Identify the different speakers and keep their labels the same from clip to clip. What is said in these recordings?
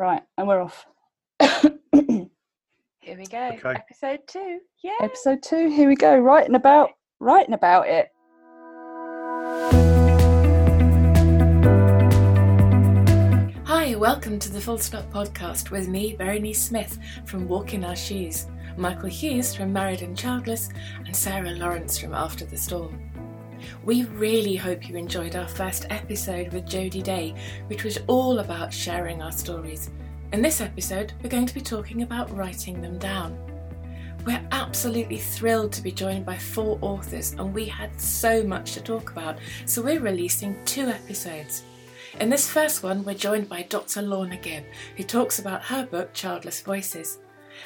Speaker 1: Right, and we're off.
Speaker 2: Here we go.
Speaker 3: Okay.
Speaker 2: Episode two. Yeah.
Speaker 1: Episode two, here we go. Writing about writing about it.
Speaker 2: Hi, welcome to the Full Stop podcast with me, Berenice Smith from Walk in Our Shoes, Michael Hughes from Married and Childless, and Sarah Lawrence from After the Storm. We really hope you enjoyed our first episode with Jodie Day, which was all about sharing our stories. In this episode, we're going to be talking about writing them down. We're absolutely thrilled to be joined by four authors, and we had so much to talk about, so we're releasing two episodes. In this first one, we're joined by Dr. Lorna Gibb, who talks about her book, Childless Voices.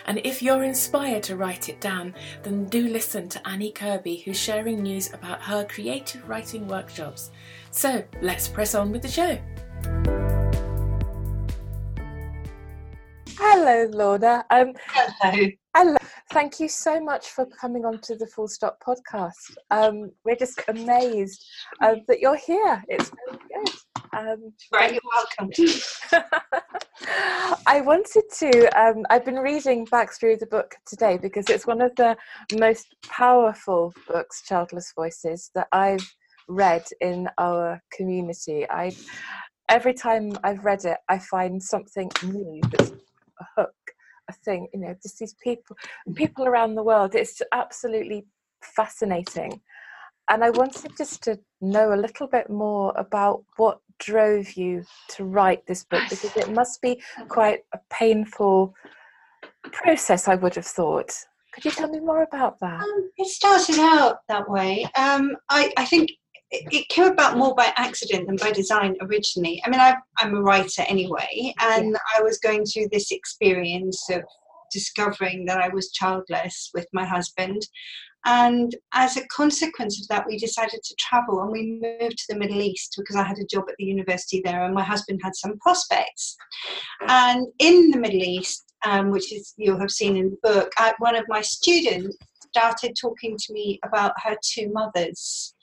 Speaker 2: And if you're inspired to write it down, then do listen to Annie Kirby, who's sharing news about her creative writing workshops. So let's press on with the show. Hello, Lorna. Um,
Speaker 4: Hello.
Speaker 2: Hello. Thank you so much for coming on to the Full Stop podcast. Um, we're just amazed uh, that you're here. It's very good. Um,
Speaker 4: Right, you're welcome.
Speaker 2: I wanted to. Um, I've been reading back through the book today because it's one of the most powerful books, Childless Voices, that I've read in our community. I every time I've read it, I find something new that's a hook, a thing. You know, just these people, people around the world. It's absolutely fascinating. And I wanted just to know a little bit more about what drove you to write this book because it must be quite a painful process, I would have thought. Could you tell me more about that?
Speaker 4: Um, it started out that way. Um, I, I think it, it came about more by accident than by design originally. I mean, I, I'm a writer anyway, and I was going through this experience of discovering that I was childless with my husband. And as a consequence of that, we decided to travel and we moved to the Middle East because I had a job at the university there and my husband had some prospects. And in the Middle East, um, which is you'll have seen in the book, I, one of my students started talking to me about her two mothers.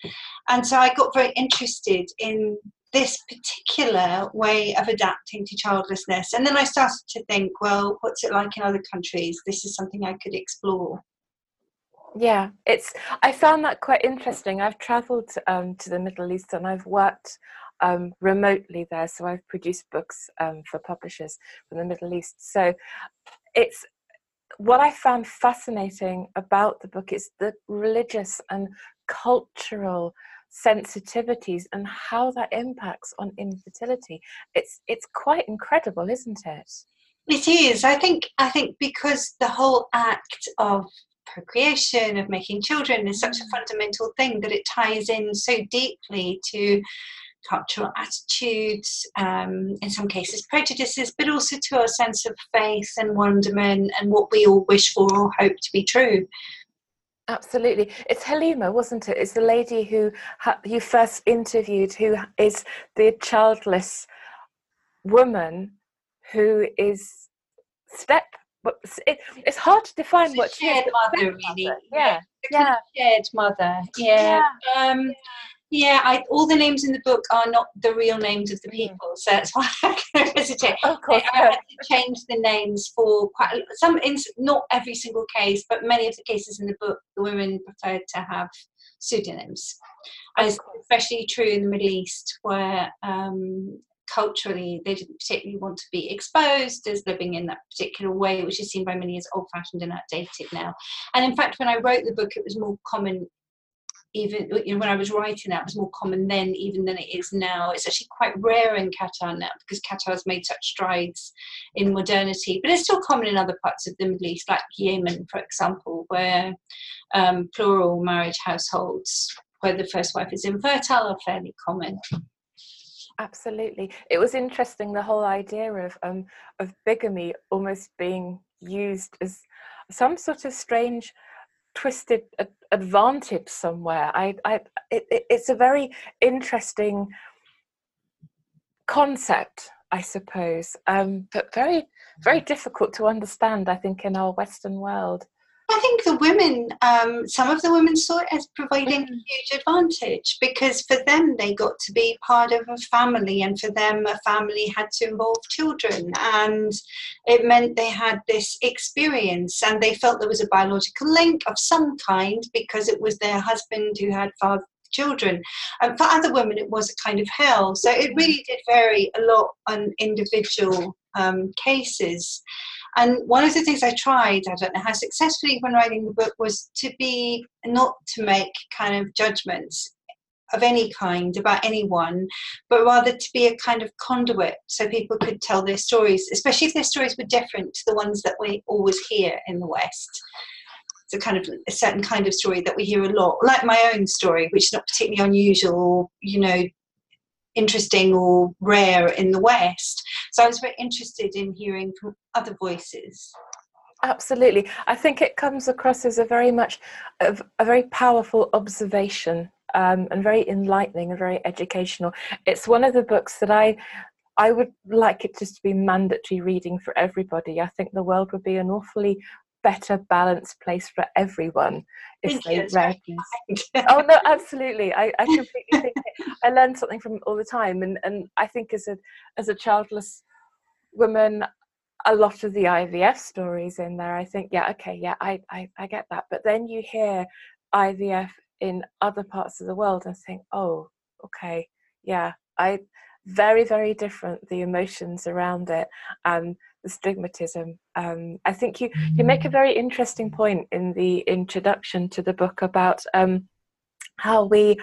Speaker 4: And so I got very interested in this particular way of adapting to childlessness. And then I started to think, well, what's it like in other countries? This is something I could explore.
Speaker 2: Yeah, it's. I found that quite interesting. I've travelled um, to the Middle East and I've worked um, remotely there, so I've produced books um, for publishers from the Middle East. So it's what I found fascinating about the book is the religious and cultural sensitivities and how that impacts on infertility. It's it's quite incredible, isn't it?
Speaker 4: It is. I think. I think because the whole act of procreation of making children is such a fundamental thing that it ties in so deeply to cultural attitudes, um, in some cases prejudices, but also to our sense of faith and wonderment and what we all wish for or hope to be true.
Speaker 2: Absolutely, it's Halima, wasn't it? It's the lady who ha- you first interviewed, who is the childless woman who is step. But it, it's hard to define what she is.
Speaker 4: shared mother, really.
Speaker 2: Yeah,
Speaker 4: The
Speaker 2: yeah,
Speaker 4: shared mother. Yeah. Um, yeah, I, all the names in the book are not the real names of the
Speaker 2: Mm.
Speaker 4: people, so that's why I kind of hesitate.
Speaker 2: of course.
Speaker 4: I had to change the names for quite a- some, in, not every single case, but many of the cases in the book, the women preferred to have pseudonyms. And it's especially true in the Middle East, where um, culturally they didn't particularly want to be exposed as living in that particular way, which is seen by many as old fashioned and outdated now. And in fact, when I wrote the book, it was more common even you know, when I was writing that, it was more common then even than it is now. It's actually quite rare in Qatar now because Qatar has made such strides in modernity, but it's still common in other parts of the Middle East, like Yemen, for example, where um, plural marriage households where the first wife is infertile are fairly common.
Speaker 2: Absolutely. It was interesting the whole idea of um of bigamy almost being used as some sort of strange twisted advantage somewhere. I I it, it, it's a very interesting concept, I suppose. Um but very very difficult to understand I think in our western world.
Speaker 4: I think the women, um, some of the women saw it as providing mm. a huge advantage because for them they got to be part of a family, and for them a family had to involve children, and it meant they had this experience, and they felt there was a biological link of some kind because it was their husband who had father children. And for other women, it was a kind of hell. So it really did vary a lot on individual um, cases. And one of the things I tried, I don't know how successfully when writing the book, was to be not to make kind of judgments of any kind about anyone, but rather to be a kind of conduit so people could tell their stories, especially if their stories were different to the ones that we always hear in the West. It's a kind of a certain kind of story that we hear a lot, like my own story, which is not particularly unusual, you know, interesting or rare in the West. So I was very interested in hearing from other voices.
Speaker 2: Absolutely. I think it comes across as a very much a, a very powerful observation um, and very enlightening and very educational. It's one of the books that I I would like it just to be mandatory reading for everybody. I think the world would be an awfully better balanced place for everyone if they read these. oh no, absolutely. I, I completely think it. I learn something from all the time, and and I think as a as a childless woman, a lot of the IVF stories in there. I think, yeah, okay, yeah, I I, I get that. But then you hear IVF in other parts of the world and think, oh, okay, yeah, I very very different the emotions around it and the stigmatism. Um, I think you, you make a mm. very interesting point in the introduction to the book about um, how we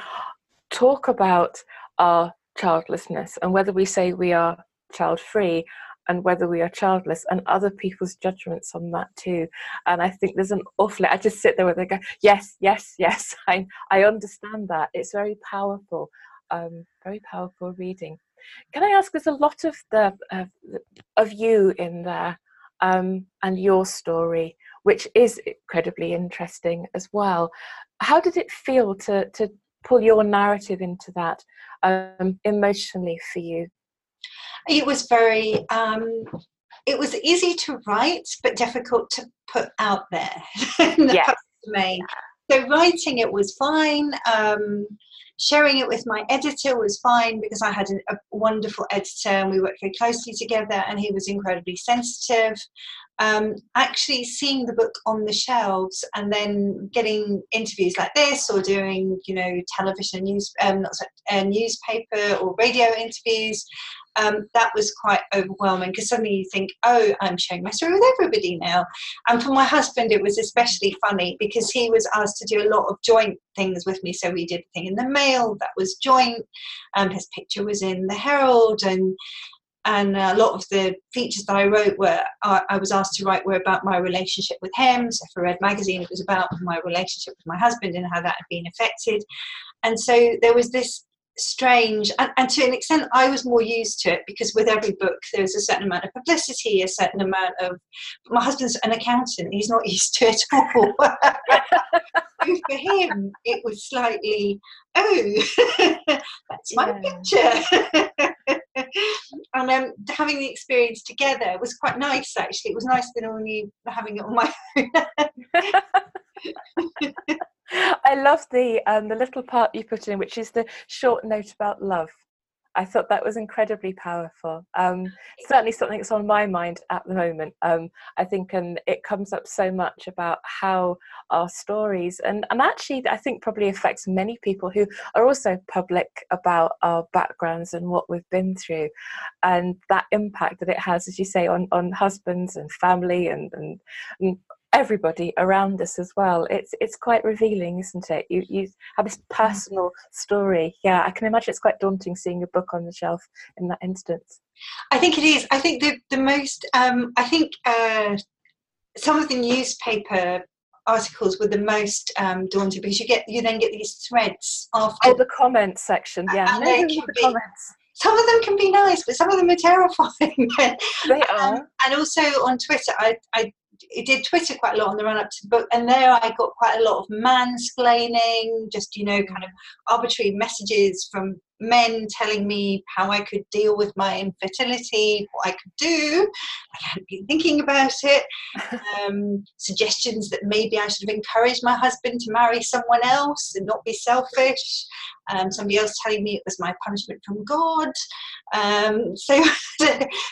Speaker 2: talk about our childlessness and whether we say we are child free and whether we are childless and other people's judgments on that too. And I think there's an awful I just sit there with they go, yes, yes, yes, I, I understand that. It's very powerful, um, very powerful reading. Can I ask? There's a lot of the uh, of you in there um, and your story, which is incredibly interesting as well. How did it feel to to pull your narrative into that um, emotionally for you?
Speaker 4: It was very. Um, it was easy to write, but difficult to put out there in the yes. domain. So writing it was fine. Um, sharing it with my editor was fine because I had a, a wonderful editor and we worked very closely together and he was incredibly sensitive. Um, actually seeing the book on the shelves and then getting interviews like this or doing you know television news um, not a newspaper or radio interviews um, that was quite overwhelming because suddenly you think, oh, I'm sharing my story with everybody now. And for my husband, it was especially funny because he was asked to do a lot of joint things with me. So we did a thing in the mail that was joint. Um, his picture was in the Herald, and and a lot of the features that I wrote were I, I was asked to write were about my relationship with him. So for Red Magazine, it was about my relationship with my husband and how that had been affected. And so there was this strange and, and, to an extent i was more used to it because with every book there's a certain amount of publicity a certain amount of my husband's an accountant he's not used to it at all. For him it was slightly oh that's my picture. And um, having the experience together was quite nice actually. It was nicer than only having it on my
Speaker 2: own love the um, the little part you put in, which is the short note about love. I thought that was incredibly powerful. Um, certainly something that's on my mind at the moment. Um, I think, and it comes up so much about how our stories, and, and actually, I think probably affects many people who are also public about our backgrounds and what we've been through, and that impact that it has, as you say, on on husbands and family and and, and everybody around us as well. It's it's quite revealing, isn't it? You you have this mm. personal story. Yeah, I can imagine it's quite daunting seeing a book on the shelf in that instance.
Speaker 4: I think it is. I think the the most. Um, I think uh, some of the newspaper articles were the most um, daunting because you get you then get these threads after.
Speaker 2: Oh, the comments section. Yeah,
Speaker 4: and they can be, comments. Some of them can be nice, but some of them are terrifying.
Speaker 2: they are. Um,
Speaker 4: and also on Twitter, I, I it did Twitter quite a lot on the run up to the book, and there I got quite a lot of mansplaining, just you know, kind of arbitrary messages from men telling me how I could deal with my infertility, what I could do. I hadn't been thinking about it. Um, suggestions that maybe I should have encouraged my husband to marry someone else and not be selfish. Um, somebody else telling me it was my punishment from God. Um, so,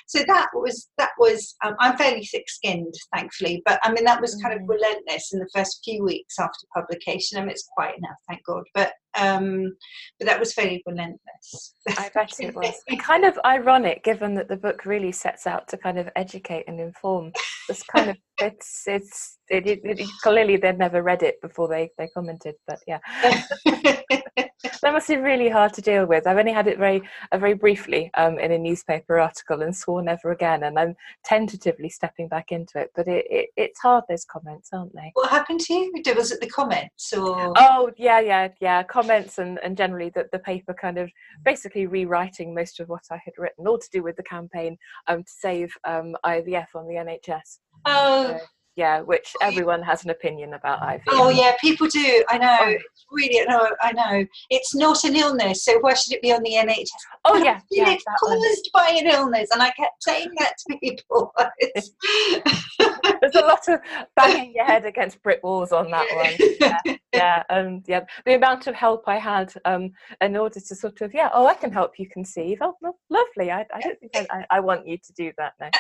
Speaker 4: so that was that was. Um, I'm fairly thick-skinned, thankfully, but I mean that was kind of
Speaker 2: Mm.
Speaker 4: relentless in the first few weeks after publication. I mean it's quiet now, thank God, but um, but that was fairly relentless.
Speaker 2: I bet it was. And kind of ironic, given that the book really sets out to kind of educate and inform. It's kind of it's it's it, it, it, clearly they'd never read it before they they commented, but yeah, that must be really hard to deal with. I've only had it very uh, very briefly um, in a newspaper article and swore never again, and I'm tentatively stepping back into it. But it, it it's hard those comments, aren't they?
Speaker 4: what happened to you? Was it the comments or?
Speaker 2: Oh yeah, yeah, yeah. Comments and, and generally the, the paper kind of basically rewriting most of what I had written, all to do with the campaign um, to save um, IVF on the NHS.
Speaker 4: Oh,
Speaker 2: So, yeah, which everyone has an opinion about IVF.
Speaker 4: oh yeah, people do. I know.
Speaker 2: Oh.
Speaker 4: It's really, no, I know. It's not an illness, so why should it be on the NHS?
Speaker 2: Oh yeah, yeah.
Speaker 4: it's caused by an illness, and I kept saying that to people.
Speaker 2: There's a lot of banging your head against brick walls on that one. Yeah, and yeah, the amount of help I had um, in order to sort of yeah, oh, I can help you conceive. Oh, lo- lovely. I, I don't think I, I want you to do that now.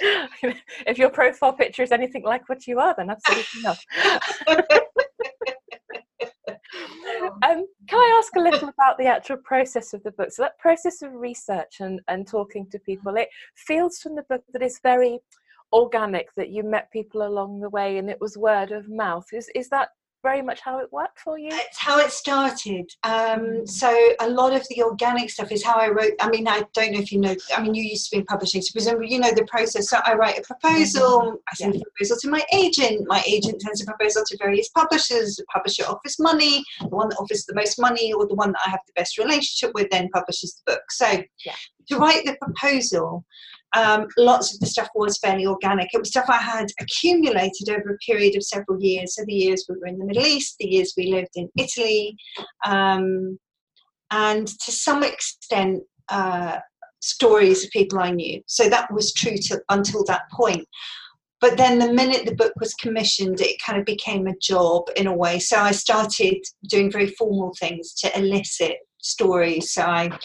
Speaker 2: if your profile picture is anything like what you are, then absolutely not. Um, can I ask a little about the actual process of the book? So that process of research and, and talking to people, it feels from the book that it's very organic, that you met people along the way and it was word of mouth. Is is that very much how it worked for you?
Speaker 4: It's how it started. Um,
Speaker 2: Mm.
Speaker 4: so a lot of the organic stuff is how I wrote. I mean, I don't know if you know. I mean, you used to be in publishing, so presumably you know the process. So I write a proposal. I send a proposal to my agent. My agent sends a proposal to various publishers. The publisher offers money. The one that offers the most money, or the one that I have the best relationship with, then publishes the book. So
Speaker 2: Yeah.
Speaker 4: to write the proposal. Um, lots of the stuff was fairly organic. It was stuff I had accumulated over a period of several years. So the years we were in the Middle East, the years we lived in Italy, um, and to some extent, uh, stories of people I knew. So that was true to, until that point. But then the minute the book was commissioned, it kind of became a job in a way. So I started doing very formal things to elicit stories. So I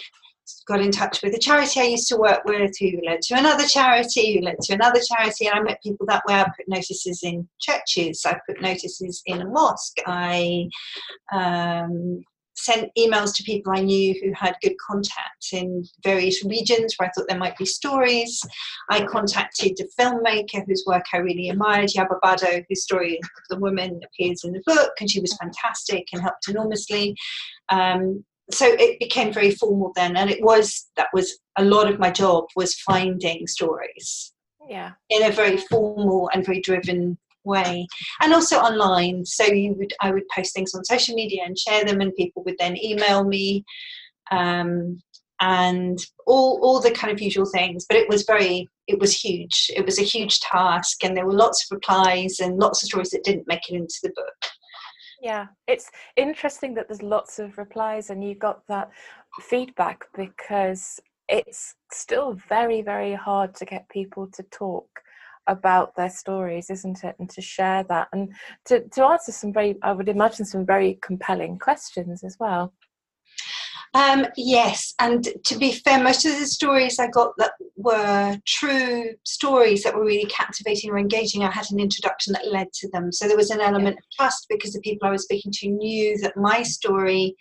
Speaker 4: got in touch with a charity I used to work with who led to another charity, who led to another charity, and I met people that way. I put notices in churches, I put notices in a mosque, I um, sent emails to people I knew who had good contacts in various regions where I thought there might be stories. I contacted a filmmaker whose work I really admired, Yaba Badoe, whose story of the woman appears in the book, and she was fantastic and helped enormously. Um, so it became very formal then, and it was that was a lot of my job was finding stories.
Speaker 2: Yeah.
Speaker 4: in a very formal and very driven way. And also online. So you would i would post things on social media and share them and people would then email me. Um, and all all the kind of usual things. But it was very it was huge. It was a huge task and there were lots of replies and lots of stories that didn't make it into the book
Speaker 2: Yeah, it's interesting that there's lots of replies and you got that feedback because it's still very, very hard to get people to talk about their stories, isn't it? And to share that and to, to answer some very, I would imagine, some very compelling questions as well.
Speaker 4: Um, yes, and to be fair, most of the stories I got that were true stories that were really captivating or engaging, I had an introduction that led to them. So there was an element of trust because the people I was speaking to knew that my story,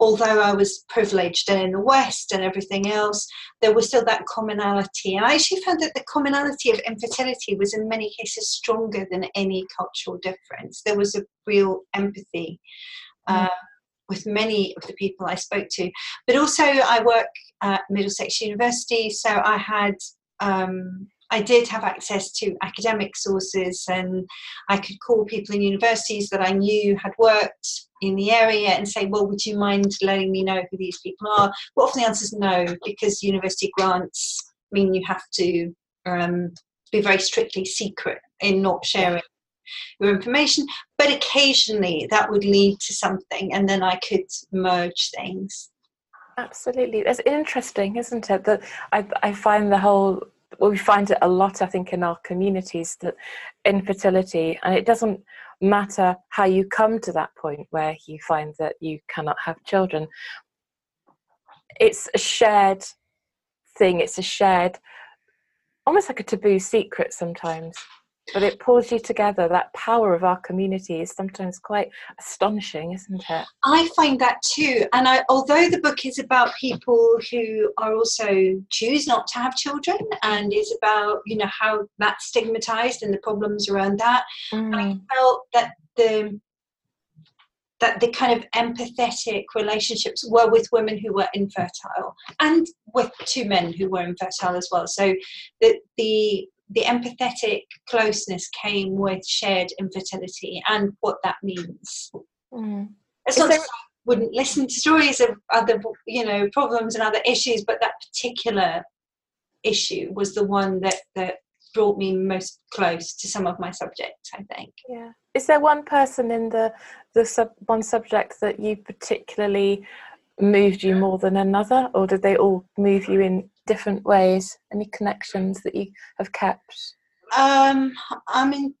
Speaker 4: although I was privileged and in the West and everything else, there was still that commonality. And I actually found that the commonality of infertility was in many cases stronger than any cultural difference. There was a real empathy.
Speaker 2: Mm.
Speaker 4: Um, with many of the people I spoke to. But also, I work at Middlesex University, so I had. Um, I did have access to academic sources, and I could call people in universities that I knew had worked in the area and say, Well, would you mind letting me know who these people are? Well, often the answer is no, because university grants mean you have to um, be very strictly secret in not sharing your information. But occasionally that would lead to something, and then I could merge things.
Speaker 2: Absolutely, it's interesting, isn't it? That I I find the whole well, we find it a lot, I think, in our communities that infertility, and it doesn't matter how you come to that point where you find that you cannot have children. It's a shared thing. It's a shared, almost like a taboo secret sometimes but it pulls you together. That power of our community is sometimes quite astonishing, isn't it?
Speaker 4: I find that too. And I, although the book is about people who are also choose not to have children and is about, you know, how that's stigmatized and the problems around that, mm. I felt that the that the kind of empathetic relationships were with women who were infertile and with two men who were infertile as well. So the the the empathetic closeness came with shared infertility and what that means. Mm. It's not there... I wouldn't listen to stories of other, you know, problems and other issues, but that particular issue was the one that that brought me most close to some of my subjects. I think.
Speaker 2: Yeah. Is there one person in the the sub one subject that you particularly moved you more than another, or did they all move you in different ways? Any connections that you have kept?
Speaker 4: Um, I mean,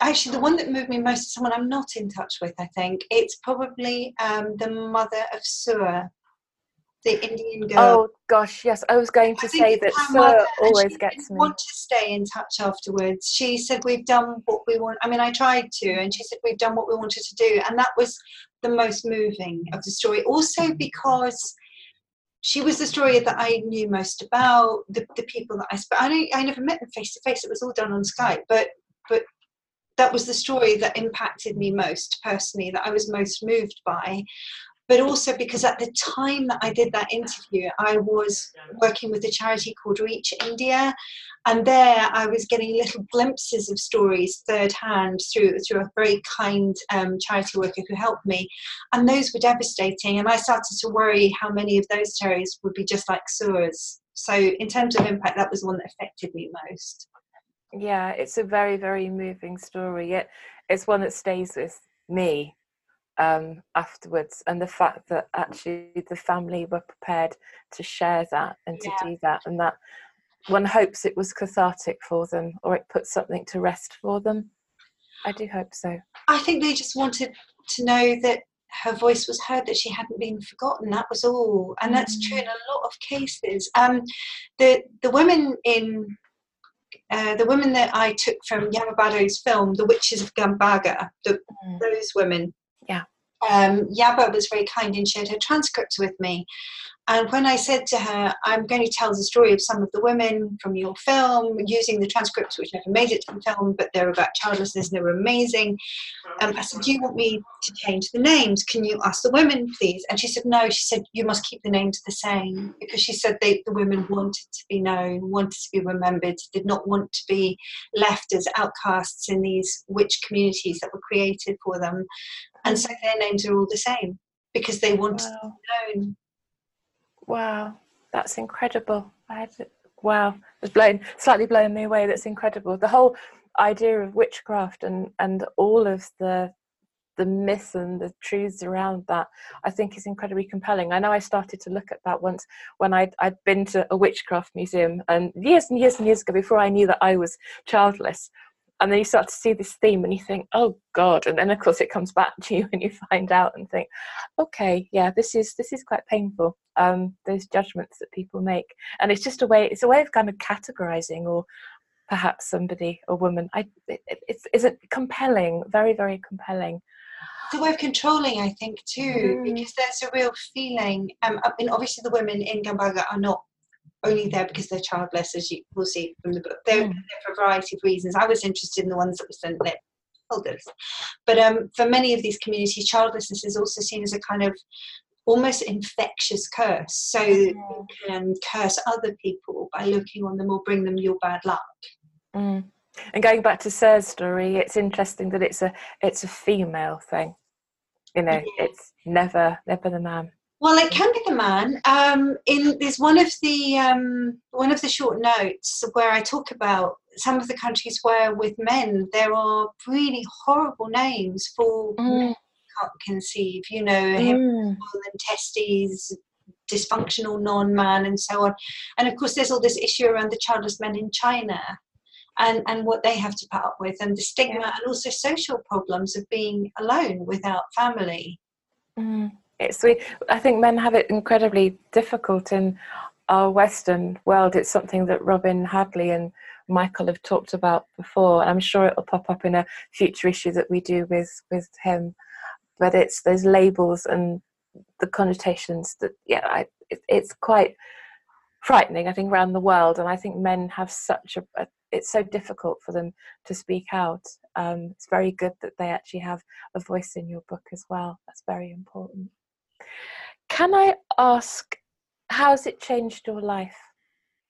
Speaker 4: actually, the one that moved me most is someone I'm not in touch with. I think it's probably um, the mother of Sura, the Indian girl.
Speaker 2: Oh gosh, yes, I was going to say that Sura always gets me.
Speaker 4: Want to stay in touch afterwards? She said we've done what we want. I mean, I tried to, and she said we've done what we wanted to do, and that was the most moving of the story. Also because she was the story that I knew most about, the, the people that I spoke. I, I never met them face to face. It was all done on Skype, but but that was the story that impacted me most personally, that I was most moved by but also because at the time that I did that interview, I was working with a charity called Reach India, and there I was getting little glimpses of stories third hand through through a very kind um, charity worker who helped me, and those were devastating. And I started to worry how many of those stories would be just like Sura's. So, in terms of impact, that was one that affected me most.
Speaker 2: Yeah, it's a very, very moving story. It, it's one that stays with me um, afterwards, and the fact that actually the family were prepared to share that and to yeah. do that, and that one hopes it was cathartic for them or it put something to rest for them. I do hope so.
Speaker 4: I think they just wanted to know that her voice was heard, that she hadn't been forgotten. That was all, and that's mm. true in a lot of cases. Um, the the women in uh, the women that I took from Yaba Badoe's film, The Witches of Gambaga, the, mm. those women
Speaker 2: yeah.
Speaker 4: Um, Yaba was very kind and shared her transcripts with me. And when I said to her, I'm going to tell the story of some of the women from your film using the transcripts, which never made it to the film, but they're about childlessness and they were amazing. Um, I said, Do you want me to change the names? Can you ask the women, please? And she said, No. She said, You must keep the names the same because she said they, the women wanted to be known, wanted to be remembered, did not want to be left as outcasts in these witch communities that were created for them. And mm. so their names are all the same because they want wow. to be known.
Speaker 2: Wow, that's incredible. I had to, wow, it's blown slightly blown me away. That's incredible. The whole idea of witchcraft and and all of the the myth and the truths around that I think is incredibly compelling. I know I started to look at that once when I'd, I'd been to a witchcraft museum and years and years and years ago before I knew that I was childless and then you start to see this theme and you think oh god. And then of course it comes back to you and you find out and think okay yeah this is this is quite painful um, those judgments that people make. And it's just a way it's a way of kind of categorizing or perhaps somebody a woman. I it, it's is it compelling very very compelling.
Speaker 4: It's a way of controlling i think too mm. because there's a real feeling um, i mean obviously the women in gambaga are not only there because they're childless, as you will see from the book. They're, mm. there for a variety of reasons. I was interested in the ones that were sent their elders. But um, for many of these communities, childlessness is also seen as a kind of almost infectious curse. So mm. you can curse other people by looking on them or bring them your bad luck.
Speaker 2: Mm. And going back to Sura's story, it's interesting that it's a it's a female thing. You know, yeah. it's never never the man.
Speaker 4: Well, it can be the man. Um, in there's one of the um, one of the short notes where I talk about some of the countries where with men there are really horrible names for
Speaker 2: Mm.
Speaker 4: can't conceive, you know,
Speaker 2: Mm.
Speaker 4: and testes, dysfunctional non-man, and so on. And of course, there's all this issue around the childless men in China. And, and what they have to put up with, and the stigma, and also social problems of being alone without family.
Speaker 2: Mm. It's we. I think men have it incredibly difficult in our Western world. It's something that Robin Hadley and Michael have talked about before. and I'm sure it'll pop up in a future issue that we do with with him. But it's those labels and the connotations that yeah, I, it, it's quite frightening. I think around the world, and I think men have such a, a it's so difficult for them to speak out. Um, it's very good that they actually have a voice in your book as well. That's very important. Can I ask, how has it changed your life,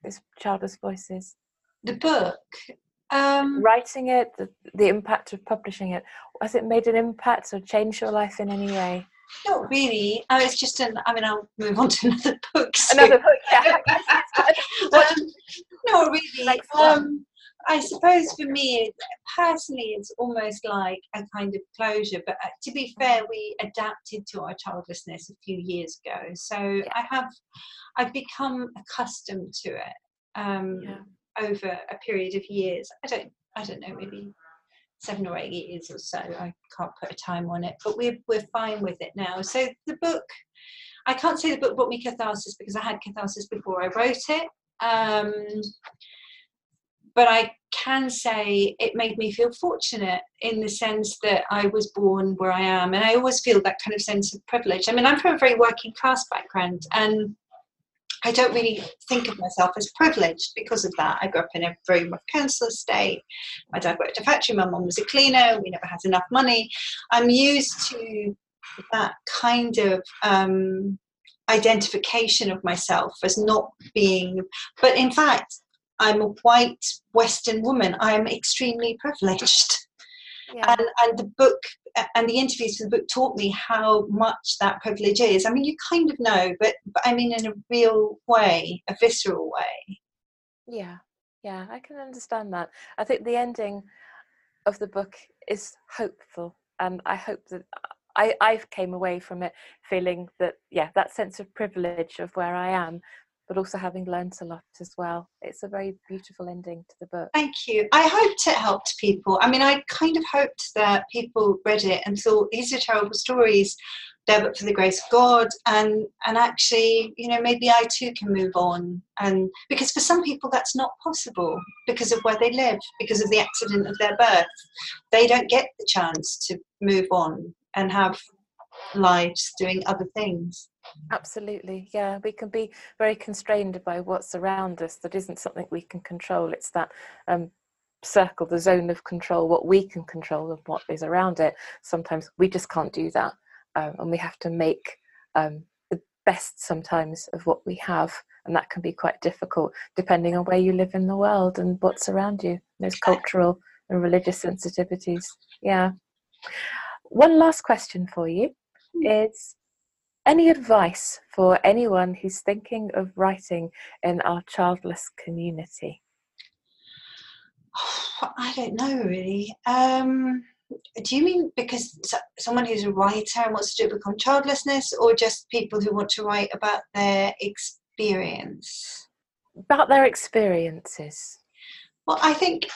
Speaker 2: this Childless Voices?
Speaker 4: The book, um,
Speaker 2: Writing it, the, the impact of publishing it, has it made an impact or changed your life in any way?
Speaker 4: not really. Oh, it's just an. I mean, I'll move on to another book. soon.
Speaker 2: Another book, yeah.
Speaker 4: Um, not really.
Speaker 2: Like
Speaker 4: um, I suppose for me, personally, it's almost like a kind of closure. But uh, to be fair, we adapted to our childlessness a few years ago, so I have, I've become accustomed to it um,
Speaker 2: Yeah.
Speaker 4: over a period of years. I don't, I don't know, maybe seven or eight years or so. I can't put a time on it, but we're we're fine with it now. So the book, I can't say the book brought me catharsis because I had catharsis before I wrote it. Um, but I can say it made me feel fortunate in the sense that I was born where I am, and I always feel that kind of sense of privilege. I mean, I'm from a very working class background, and I don't really think of myself as privileged because of that. I grew up in a very rough council estate. My dad worked at a factory, my mum was a cleaner, we never had enough money. I'm used to that kind of um, identification of myself as not being, but in fact, I'm a white Western woman. I am extremely privileged
Speaker 2: Yeah.
Speaker 4: and, and the book and the interviews for the book taught me how much that privilege is. I mean, you kind of know, but, but I mean, in a real way, a visceral way.
Speaker 2: Yeah, yeah, I can understand that. I think the ending of the book is hopeful, and I hope that I I came away from it feeling that yeah, that sense of privilege of where I am, but also having learnt a lot as well. It's a very beautiful ending to the book.
Speaker 4: Thank you. I hoped it helped people. I mean, I kind of hoped that people read it and thought these are terrible stories, they're but for the grace of God, and and actually, you know, maybe I too can move on. And because for some people that's not possible because of where they live, because of the accident of their birth, they don't get the chance to move on and have lives doing other things.
Speaker 2: Absolutely, yeah. We can be very constrained by what's around us. That isn't something we can control. It's that um, circle, the zone of control, what we can control and what is around it. Sometimes we just can't do that, um, and we have to make um, the best sometimes of what we have, and that can be quite difficult depending on where you live in the world and what's around you. Those cultural and religious sensitivities. Yeah. One last question for you is any advice for anyone who's thinking of writing in our childless community?
Speaker 4: I don't know really. Um, do you mean because someone who's a writer and wants to do on childlessness, or just people who want to write about their experience?
Speaker 2: About their experiences.
Speaker 4: Well, I think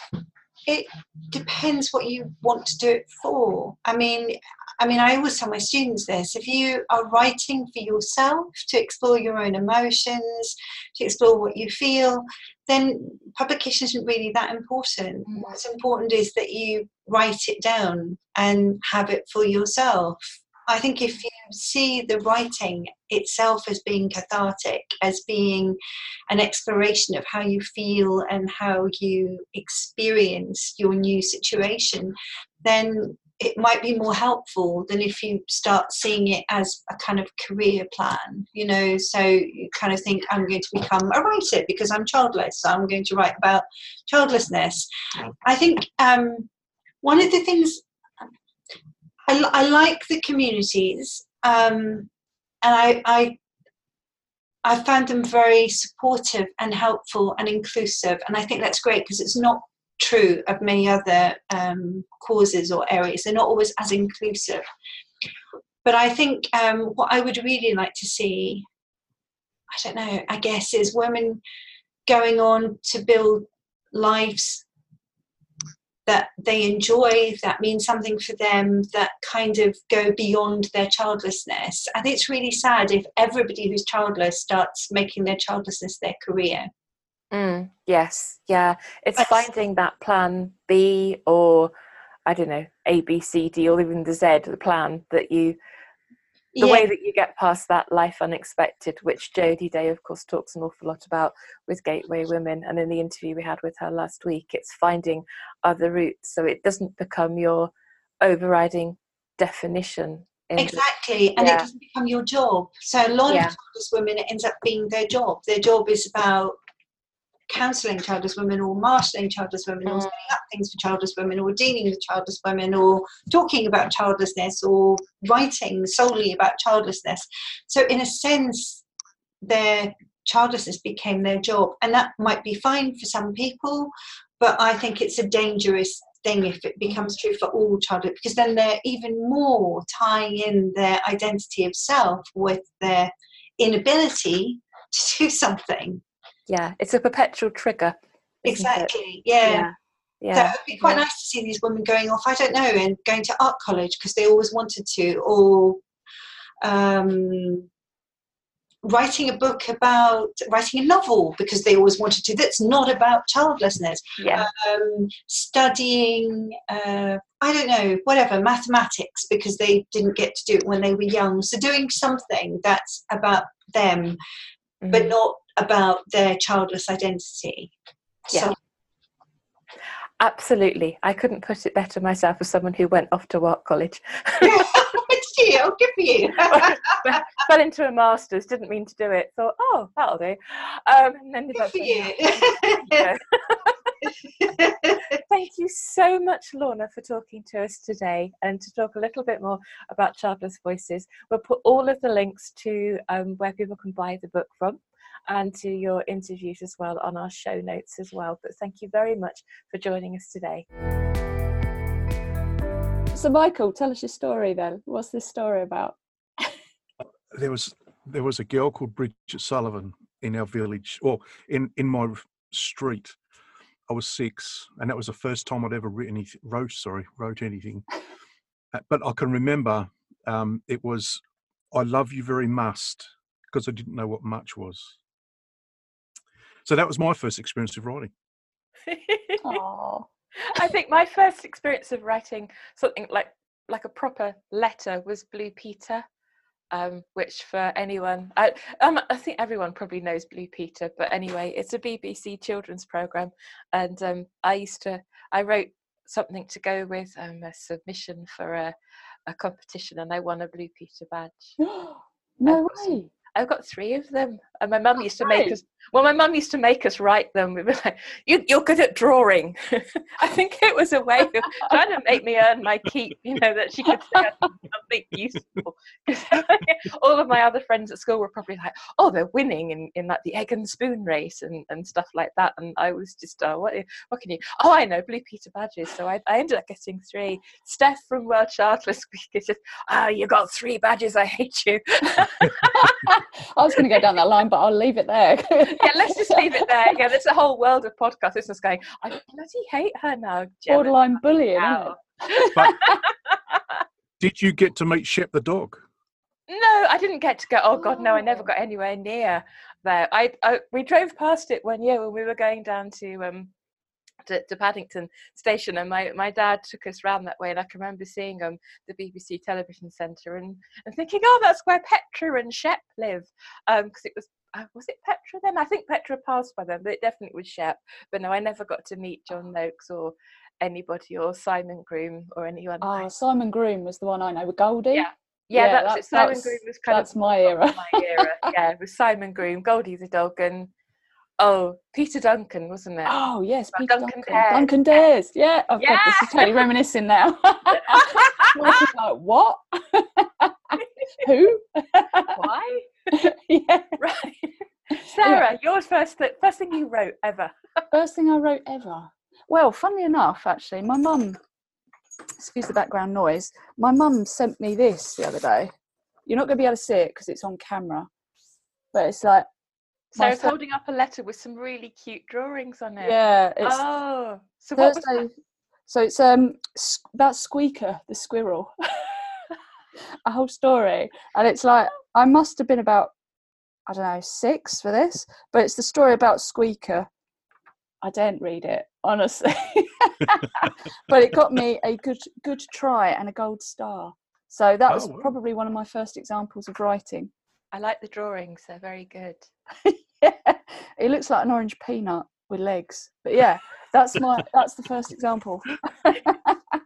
Speaker 4: it depends what you want to do it for. I mean, I mean, I always tell my students this: if you are writing for yourself to explore your own emotions, to explore what you feel, then publication isn't really that important.
Speaker 2: Mm.
Speaker 4: What's important is that you write it down and have it for yourself. I think if you see the writing itself as being cathartic, as being an exploration of how you feel and how you experience your new situation, then it might be more helpful than if you start seeing it as a kind of career plan, you know. So you kind of think, I'm going to become a writer because I'm childless, so I'm going to write about childlessness. I think um, one of the things I, I like the communities, um, and I, I I found them very supportive and helpful and inclusive, and I think that's great because it's not true of many other um, causes or areas. They're not always as inclusive. But I think um, what I would really like to see, I don't know, I guess, is women going on to build lives that they enjoy, that means something for them, that kind of go beyond their childlessness. I think it's really sad if everybody who's childless starts making their childlessness their career.
Speaker 2: Mm, yes, yeah. It's finding that plan B or I don't know, A, B, C, D, or even the Z, the plan that you the yeah. way that you get past that life unexpected, which Jodie Day, of course, talks an awful lot about with Gateway Women. And in the interview we had with her last week, it's finding other routes so it doesn't become your overriding definition.
Speaker 4: Exactly, the, and yeah. it doesn't become your job. So a lot yeah. of times, women, it ends up being their job. Their job is about counselling childless women or marshalling childless women mm. or setting up things for childless women or dealing with childless women or talking about childlessness or writing solely about childlessness. So, in a sense, their childlessness became their job. And that might be fine for some people, but I think it's a dangerous thing if it becomes true for all childhood because then they're even more tying in their identity of self with their inability to do something
Speaker 2: yeah it's a perpetual trigger
Speaker 4: exactly yeah. yeah. Yeah, so it'd be quite yeah. nice to see these women going off, I don't know, and going to art college because they always wanted to, or um, writing a book about writing a novel because they always wanted to. That's not about childlessness.
Speaker 2: Yeah.
Speaker 4: Um, studying, uh, I don't know, whatever, mathematics because they didn't get to do it when they were young. So doing something that's about them, mm-hmm. but not about their childless identity.
Speaker 2: Yeah. So, Absolutely. I couldn't put it better myself as someone who went off to art college.
Speaker 4: you, oh, good for you.
Speaker 2: Fell into a master's, didn't mean to do it. Thought, oh, that'll do. Um, and ended
Speaker 4: good for you.
Speaker 2: Thank you so much, Lorna, for talking to us today and to talk a little bit more about Childless Voices. We'll put all of the links to um, where people can buy the book from and to your interviews as well on our show notes as well. But thank you very much for joining us today.
Speaker 1: So, Michael, tell us your story then. What's this story about?
Speaker 3: there was there was a girl called Bridget Sullivan in our village, or in in my street. I was six, and that was the first time I'd ever written anything, wrote sorry wrote anything. But I can remember um, it was "I love you very much" because I didn't know what much was. So that was my first experience of writing.
Speaker 2: Oh, I think my first experience of writing something like like a proper letter was Blue Peter, um, which for anyone, I, um, I think everyone probably knows Blue Peter, but anyway, it's a BBC children's program, and um, I used to I wrote something to go with um, a submission for a, a competition, and I won a Blue Peter badge.
Speaker 1: no way!
Speaker 2: I've got three of them, and my mum used to make us. Well, my mum used to make us write them. We were like, you, "You're good at drawing." I think it was a way of trying to make me earn my keep. You know that she could say something useful. all of my other friends at school were probably like, "Oh, they're winning in, in like the egg and spoon race and, and stuff like that," and I was just, "Oh, what? What can you? Oh, I know, Blue Peter badges." So I, I ended up getting three. Steph from World Childless just, "Ah, oh, you got three badges. I hate you."
Speaker 1: I was going to go down that line, but I'll leave it there.
Speaker 2: Yeah, let's just leave it there. Yeah, there's a whole world of podcast listeners going, I bloody hate her now.
Speaker 1: Gemma. Borderline bullying. But
Speaker 3: did you get to meet Shep the dog?
Speaker 2: No, I didn't get to go. Oh God, no! I never got anywhere near there. I, I we drove past it one year when we were going down to um to, to, Paddington Station, and my, my dad took us round that way, and I can remember seeing um the BBC television centre and, and thinking, oh, that's where Petra and Shep live, um because it was uh, was it Petra then? I think Petra passed by then, but it definitely was Shep. But no, I never got to meet John Noakes or anybody or Simon Groom or anyone.
Speaker 1: Oh, Simon Groom was the one I know with Goldie.
Speaker 2: Yeah. Yeah, yeah that's, that's Simon that's, Groom was kind
Speaker 1: that's of my era.
Speaker 2: my era. yeah, it was Simon Groom, Goldie the dog, and Oh, Peter Duncan, wasn't it?
Speaker 1: Oh yes, Peter Duncan. Duncan, Duncan Dares. Yeah. Oh yeah. god, this is totally reminiscing now. like, what? Who?
Speaker 2: Why?
Speaker 1: yeah.
Speaker 2: Right. Sarah, yours first. First thing you wrote ever.
Speaker 1: first thing I wrote ever. Well, funnily enough, actually, my mum, excuse the background noise, my mum sent me this the other day. You're not going to be able to see it because it's on camera, but it's like.
Speaker 2: So it's holding up a letter with some really cute drawings on it.
Speaker 1: Yeah.
Speaker 2: It's oh, so what
Speaker 1: Thursday, was that? So it's um about Squeaker the squirrel. a whole story, and it's like I must have been about I don't know six for this, but it's the story about Squeaker. I didn't read it honestly, but it got me a good good try and a gold star. So that oh, was oh, wow. probably one of my first examples of writing.
Speaker 2: I like the drawings; they're very good.
Speaker 1: yeah, it looks like an orange peanut with legs, but yeah, that's my that's the first example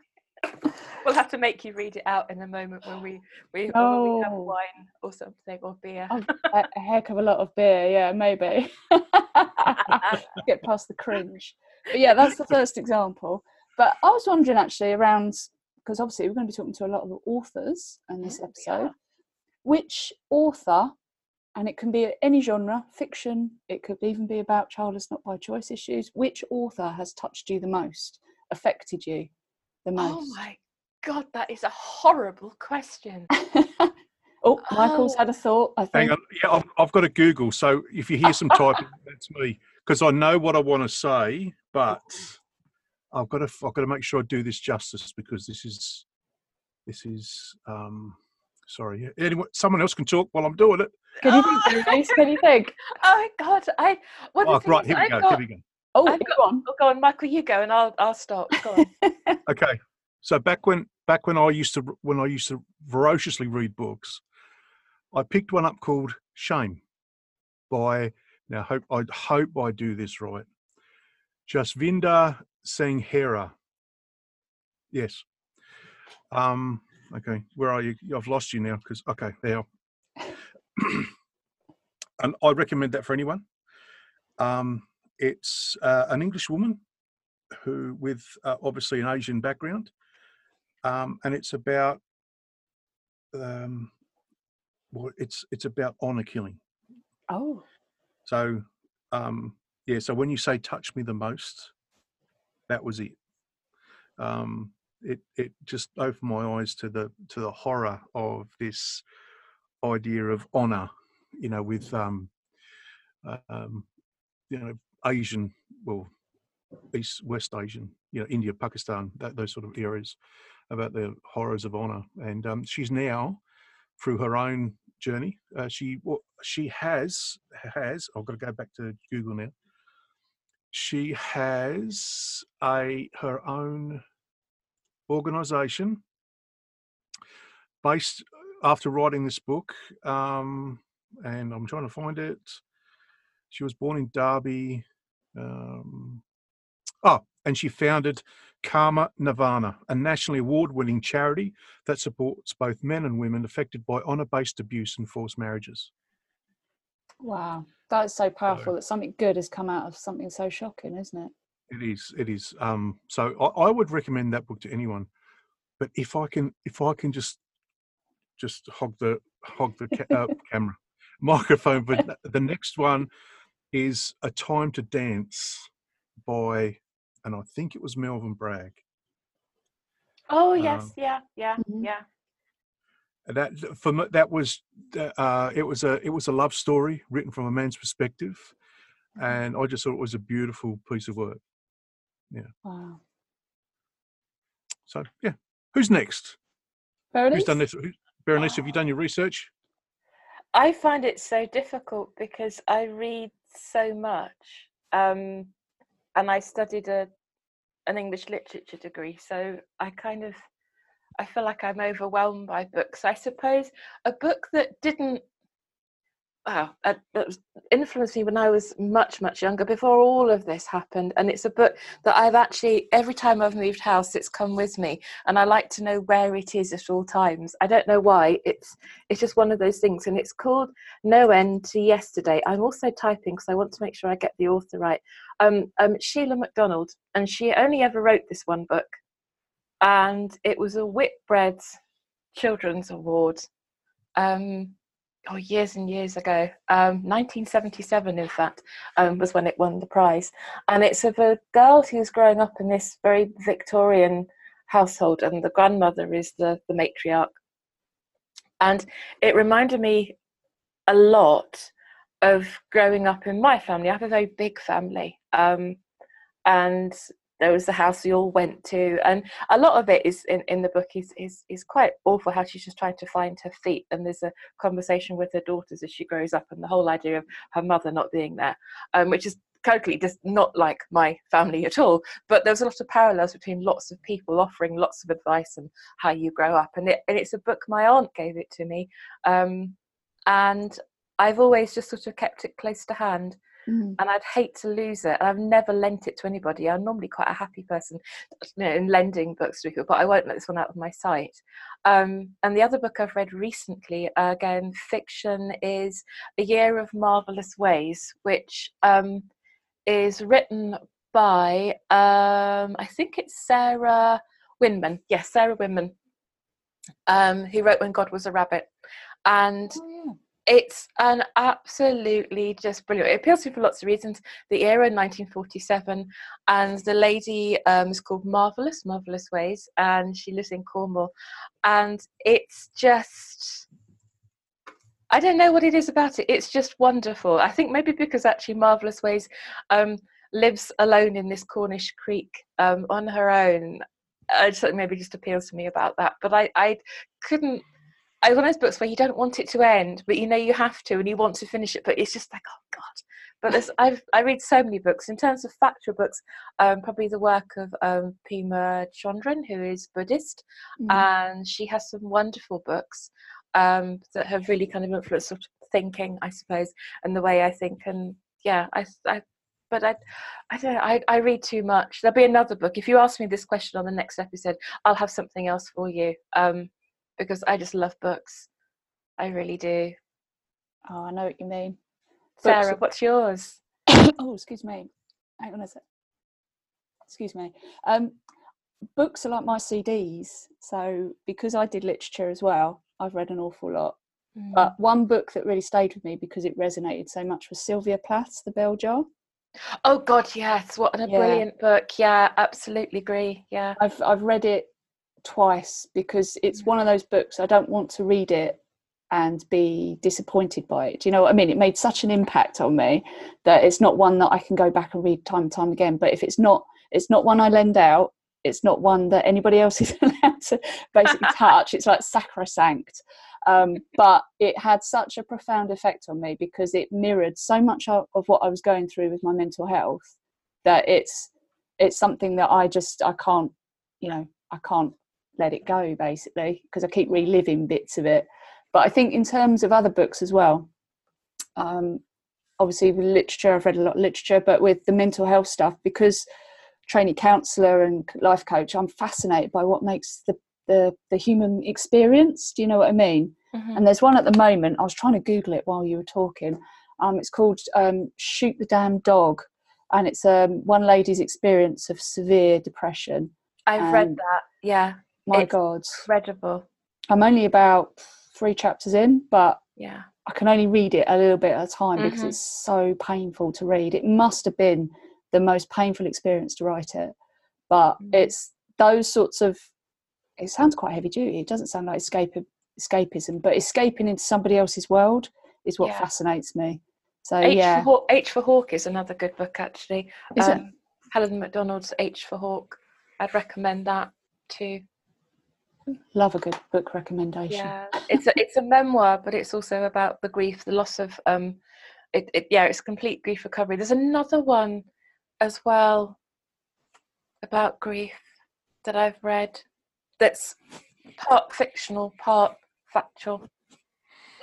Speaker 2: we'll have to make you read it out in a moment when we we, oh. we have oh. wine or something or beer.
Speaker 1: Oh, a, heck of a lot of beer, yeah, maybe. Get past the cringe. But yeah, that's the first example. But I was wondering actually around because obviously we're going to be talking to a lot of authors in this episode. Which author, and it can be any genre, fiction, it could even be about childless not by choice issues. Which author has touched you the most, affected you the oh most?
Speaker 2: Oh my God, that is a horrible question.
Speaker 1: oh, Michael's oh. had a thought. I think.
Speaker 3: Hang on. Yeah, I've, I've got to Google. So if you hear some typing, that's me because I know what I want to say, but I've got to I've got to make sure I do this justice because this is this is um sorry. Anyone, someone else can talk while I'm doing it.
Speaker 1: Can you think, Denise? Can you think?
Speaker 2: Oh my God, I.
Speaker 3: What oh, right, here we, go, got, here we go.
Speaker 1: Oh, I've got,
Speaker 2: go on. Oh, go on, Michael. You go, and I'll I'll stop. Go on.
Speaker 3: okay. So back when back when I used to when I used to voraciously read books, I picked one up called Shame by now hope I hope I do this right. Jasvinder Sanghera. Yes. Um okay, where are you? I've lost you now because okay, there. and I recommend that for anyone. Um, it's uh, an English woman who, with uh, obviously an Asian background, um, and it's about um, well, it's it's about honor killing.
Speaker 1: Oh,
Speaker 3: so um, yeah. So when you say "touch me the most," that was it. Um, it it just opened my eyes to the to the horror of this idea of honor. You know, with um, uh, um, you know Asian, well, East West Asian, you know, India, Pakistan, that those sort of areas about the horrors of honor. And um, she's now, through her own journey, uh, she well, she has has. I've got to go back to Google now. She has a her own organization based after writing this book, um, and I'm trying to find it. She was born in Derby. Um, oh, and she founded Karma Nirvana, a nationally award winning charity that supports both men and women affected by honor based abuse and forced marriages.
Speaker 1: Wow, that is so powerful so, that something good has come out of something so shocking, isn't it?
Speaker 3: It is. It is. Um, so I, I would recommend that book to anyone. But if I can, if I can just, just hog the hog the ca- uh, camera microphone. But the next one is a time to dance by and I think it was Melvyn Bragg.
Speaker 2: Oh yes, um, yeah, yeah, mm-hmm. yeah.
Speaker 3: That for me, that was uh, it was a it was a love story written from a man's perspective, mm-hmm. and I just thought it was a beautiful piece of work. Yeah.
Speaker 1: Wow.
Speaker 3: So yeah, who's next?
Speaker 1: Berenice?
Speaker 3: Who's done this? Berenice, have you done your research?
Speaker 2: I find it so difficult because I read so much. Um, and I studied a an English literature degree, so I kind of I feel like I'm overwhelmed by books. I suppose a book that didn't wow, uh, that influenced me when I was much, much younger, before all of this happened. And it's a book that I've actually, every time I've moved house, it's come with me. And I like to know where it is at all times. I don't know why. It's it's just one of those things. And it's called No End to Yesterday. I'm also typing because I want to make sure I get the author right. Um, um, Shelagh Macdonald. And she only ever wrote this one book. And it was a Whitbread Children's Award. Um, oh years and years ago. Um, 1977 in fact um, was when it won the prize. And it's of a girl who's growing up in this very victorian household and the grandmother is the, the matriarch. And it reminded me a lot of growing up in my family. I have a very big family um, and there was the house we all went to and a lot of it is in, in the book is, is is quite awful how she's just trying to find her feet and there's a conversation with her daughters as she grows up and the whole idea of her mother not being there um, which is totally just not like my family at all. But there's a lot of parallels between lots of people offering lots of advice and how you grow up and, it, and it's a book my aunt gave it to me um, and i've always just sort of kept it close to hand
Speaker 1: Mm.
Speaker 2: and I'd hate to lose it. And I've never lent it to anybody. I'm normally quite a happy person you know, in lending books to people, but I won't let this one out of my sight. Um, and the other book I've read recently, uh, again, fiction, is A Year of Marvelous Ways, which um, is written by, um, I think it's Sarah Winman. Yes, Sarah Winman, um, who wrote When God Was a Rabbit. And
Speaker 1: Oh, yeah.
Speaker 2: It's an absolutely just brilliant. It appeals to me for lots of reasons. The era in 1947, and the lady um, is called Marvelous, Marvelous Ways, and she lives in Cornwall. And it's just, I don't know what it is about it. It's just wonderful. I think maybe because actually Marvelous Ways um, lives alone in this Cornish creek um, on her own. Just maybe just appeals to me about that. But I, I couldn't I one of those books where you don't want it to end, but you know you have to, and you want to finish it, but it's just like, oh god. But there's, I've I read so many books. In terms of factual books, um, probably the work of um, Pema Chödrön, who is Buddhist,
Speaker 1: Mm.
Speaker 2: and she has some wonderful books um, that have really kind of influenced sort of thinking, I suppose, and the way I think. And yeah, I, I but I, I don't know. I, I read too much. There'll be another book. If you ask me this question on the next episode, I'll have something else for you. Um, because I just love books. I really do.
Speaker 1: oh, I know what you mean. Books
Speaker 2: Sarah, what's yours?
Speaker 1: oh, excuse me. Hang on a sec. Excuse me. Um, books are like my CDs. So because I did literature as well, I've read an awful lot.
Speaker 2: Mm.
Speaker 1: But one book that really stayed with me because it resonated so much was Sylvia Plath's The Bell Jar.
Speaker 2: oh God, yes! What a
Speaker 1: Yeah.
Speaker 2: brilliant book. Yeah, absolutely agree. Yeah.
Speaker 1: I've I've read it twice because it's one of those books I don't want to read it and be disappointed by it. Do you know what I mean? It made such an impact on me that it's not one that I can go back and read time and time again. But if it's not, it's not one I lend out. It's not one that anybody else is allowed to basically touch. It's like sacrosanct. Um, but it had such a profound effect on me because it mirrored so much of, of what I was going through with my mental health that it's it's something that I just I can't you know I can't let it go basically because I keep reliving bits of it. But I think in terms of other books as well, um, obviously with literature, I've read a lot of literature, but with the mental health stuff, because trainee counsellor and life coach, I'm fascinated by what makes the, the, the human experience. Do you know what I mean?
Speaker 2: Mhm.
Speaker 1: And there's one at the moment, I was trying to Google it while you were talking. Um, it's called um, Shoot the Damn Dog. And it's um, one lady's experience of severe depression.
Speaker 2: I've read
Speaker 1: um,
Speaker 2: that. Yeah,
Speaker 1: My
Speaker 2: It's-
Speaker 1: God.
Speaker 2: incredible.
Speaker 1: I'm only about three chapters in, but
Speaker 2: Yeah.
Speaker 1: I can only read it a little bit at a time because
Speaker 2: Mhm.
Speaker 1: it's so painful to read. It must have been the most painful experience to write it, but
Speaker 2: Mm.
Speaker 1: it's those sorts of. It sounds quite heavy duty. It doesn't sound like escape escapism, but escaping into somebody else's world is what
Speaker 2: Yeah.
Speaker 1: fascinates me. So
Speaker 2: H
Speaker 1: yeah,
Speaker 2: for Hawk, H for Hawk is another good book actually.
Speaker 1: Is it?
Speaker 2: um, Helen Macdonald's H for Hawk. I'd recommend that too.
Speaker 1: Love a good book recommendation.
Speaker 2: Yeah, it's a it's a memoir, but it's also about the grief, the loss of um, it, it yeah, it's complete grief recovery. There's another one as well about grief that I've read that's part fictional, part factual.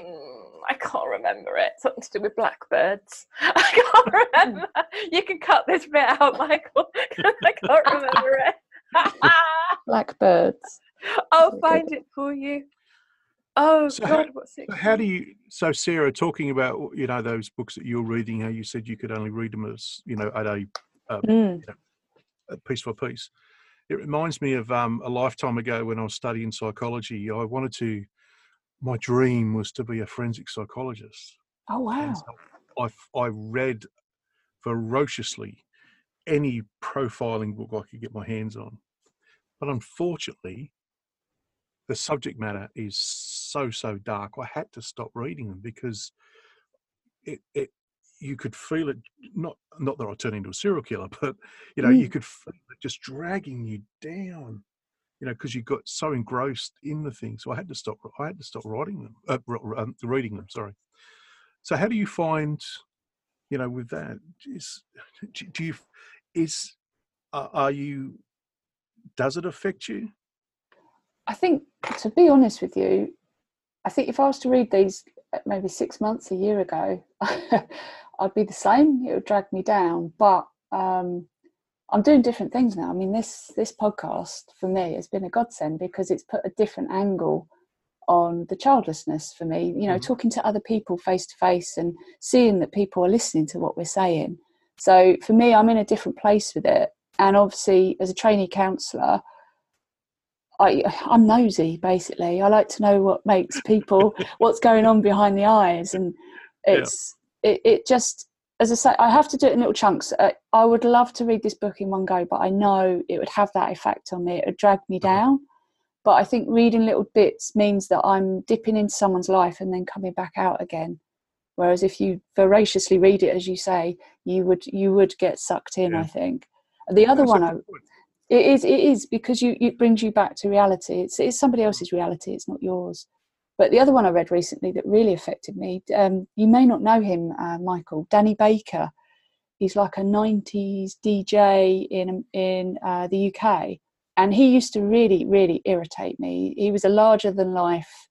Speaker 2: Mm, I can't remember it. Something to do with blackbirds. I can't remember. You can cut this bit out, Michael, I can't remember it.
Speaker 1: Blackbirds.
Speaker 2: I'll find it for you. Oh
Speaker 3: So how-
Speaker 2: God, what's it?
Speaker 3: So how do you? So Sarah, talking about you know those books that you're reading, how you said you could only read them as you know at a,
Speaker 1: Mm.
Speaker 3: a piece by piece. It reminds me of um, a lifetime ago when I was studying psychology. I wanted to my dream was to be a forensic psychologist.
Speaker 1: Oh wow!
Speaker 3: So I I read ferociously any profiling book I could get my hands on, but unfortunately, the subject matter is so so dark. I had to stop reading them because it it you could feel it not not that I turned into a serial killer, but you know, mm. you could feel it just dragging you down. You know, because you got so engrossed in the thing. So I had to stop. I had to stop writing them, uh, um, reading them. Sorry. So how do you find, you know, with that? Is do you is are you? Does it affect you?
Speaker 1: I think, to be honest with you, I think if I was to read these uh, maybe six months, a year ago, I'd be the same. It would drag me down. But um, I'm doing different things now. I mean, this this podcast for me has been a godsend because it's put a different angle on the childlessness for me. You know, mm-hmm. talking to other people face to face and seeing that people are listening to what we're saying. So for me, I'm in a different place with it. And obviously, as a trainee counsellor, I, I'm nosy basically. I like to know what makes people, what's going on behind the eyes, and it's yeah. it, it just as I say, I have to do it in little chunks. Uh, I would love to read this book in one go, but I know it would have that effect on me. It would drag me mm-hmm. down. But I think reading little bits means that I'm dipping into someone's life and then coming back out again. Whereas if you voraciously read it, as you say, you would you would get sucked in. Yeah. I think. The other That's one, I, it is. It is because you it brings you back to reality. It's it's somebody else's reality. It's not yours. But the other one I read recently that really affected me. Um, you may not know him, uh, Michael. Danny Baker. He's like a '90s DJ in in uh, the UK, and he used to really, really irritate me. He was a larger than life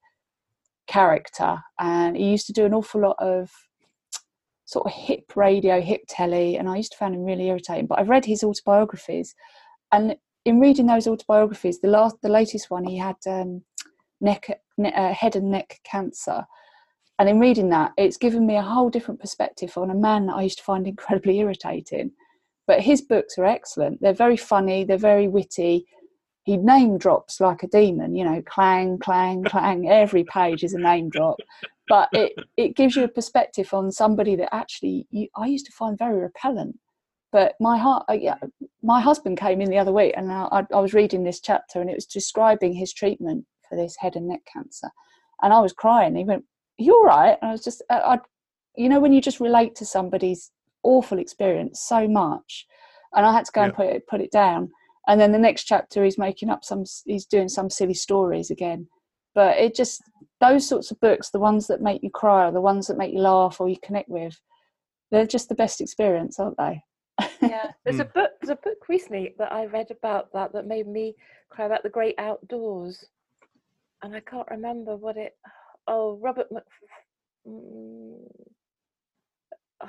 Speaker 1: character, and he used to do an awful lot of sort of hip radio, hip telly, and I used to find him really irritating. But I've read his autobiographies, and in reading those autobiographies, the last, the latest one, he had um, neck, uh, head and neck cancer, and in reading that, it's given me a whole different perspective on a man that I used to find incredibly irritating. But his books are excellent. They're very funny. They're very witty. He name drops like a demon. You know, clang, clang, clang. Every page is a name drop. But it it gives you a perspective on somebody that actually you, I used to find very repellent but my heart, uh, yeah, my husband came in the other week, and I, I was reading this chapter, and it was describing his treatment for this head and neck cancer, and I was crying. He went, "You all right?" And I was just, I, uh, I, you know, when you just relate to somebody's awful experience so much, and I had to go yeah. and put it put it down. And then the next chapter, he's making up some, he's doing some silly stories again. But it just those sorts of books, the ones that make you cry, or the ones that make you laugh, or you connect with, they're just the best experience, aren't they?
Speaker 2: Yeah, there's a hmm. book. There's a book recently that I read about that that made me cry about the great outdoors, and I can't remember what it. Oh, Robert Mc. Mm, oh,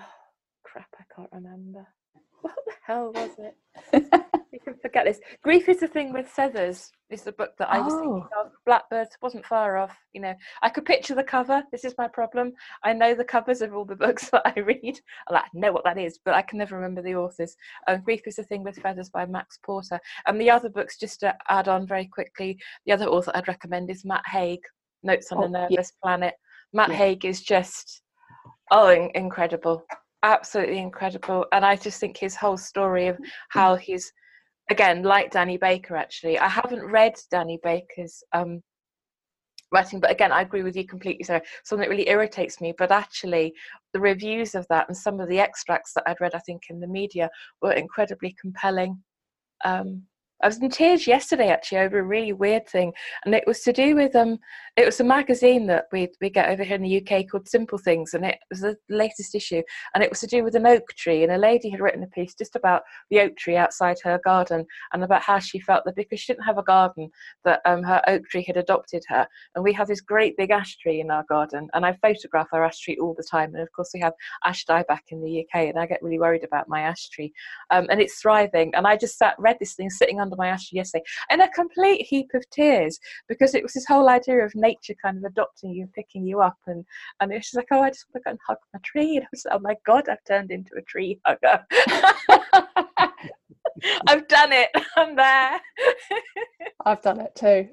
Speaker 2: crap! I can't remember. What the hell was it? you can forget this. Grief is the thing with feathers is the book that I was oh. thinking of. Blackbirds wasn't far off. You know, I could picture the cover. This is my problem. I know the covers of all the books that I read. I know what that is, but I can never remember the authors. Um, Grief is the thing with feathers by Max Porter. And the other books, just to add on very quickly, the other author I'd recommend is Matt Haig, Notes on oh, a Nervous yeah. Planet. Matt yeah. Haig is just oh incredible absolutely incredible and i just think his whole story of how he's again like danny baker actually. I haven't read danny baker's um, writing but again i agree with you completely so something that really irritates me but actually the reviews of that and some of the extracts that i'd read i think in the media were incredibly compelling. Um, I was in tears yesterday actually over a really weird thing, and it was to do with um, it was a magazine that we we get over here in the UK called Simple Things, and it was the latest issue, and it was to do with an oak tree, and a lady had written a piece just about the oak tree outside her garden, and about how she felt that because she didn't have a garden, that um, her oak tree had adopted her, and we have this great big ash tree in our garden, and I photograph our ash tree all the time, and of course we have ash dieback in the UK, and I get really worried about my ash tree, um, and it's thriving, and I just sat read this thing sitting under my ash yesterday in a complete heap of tears because it was this whole idea of nature kind of adopting you and picking you up and and it's just like oh I just want to go and hug my tree and I was like oh my god I've turned into a tree hugger I've done it I'm there
Speaker 1: I've done it too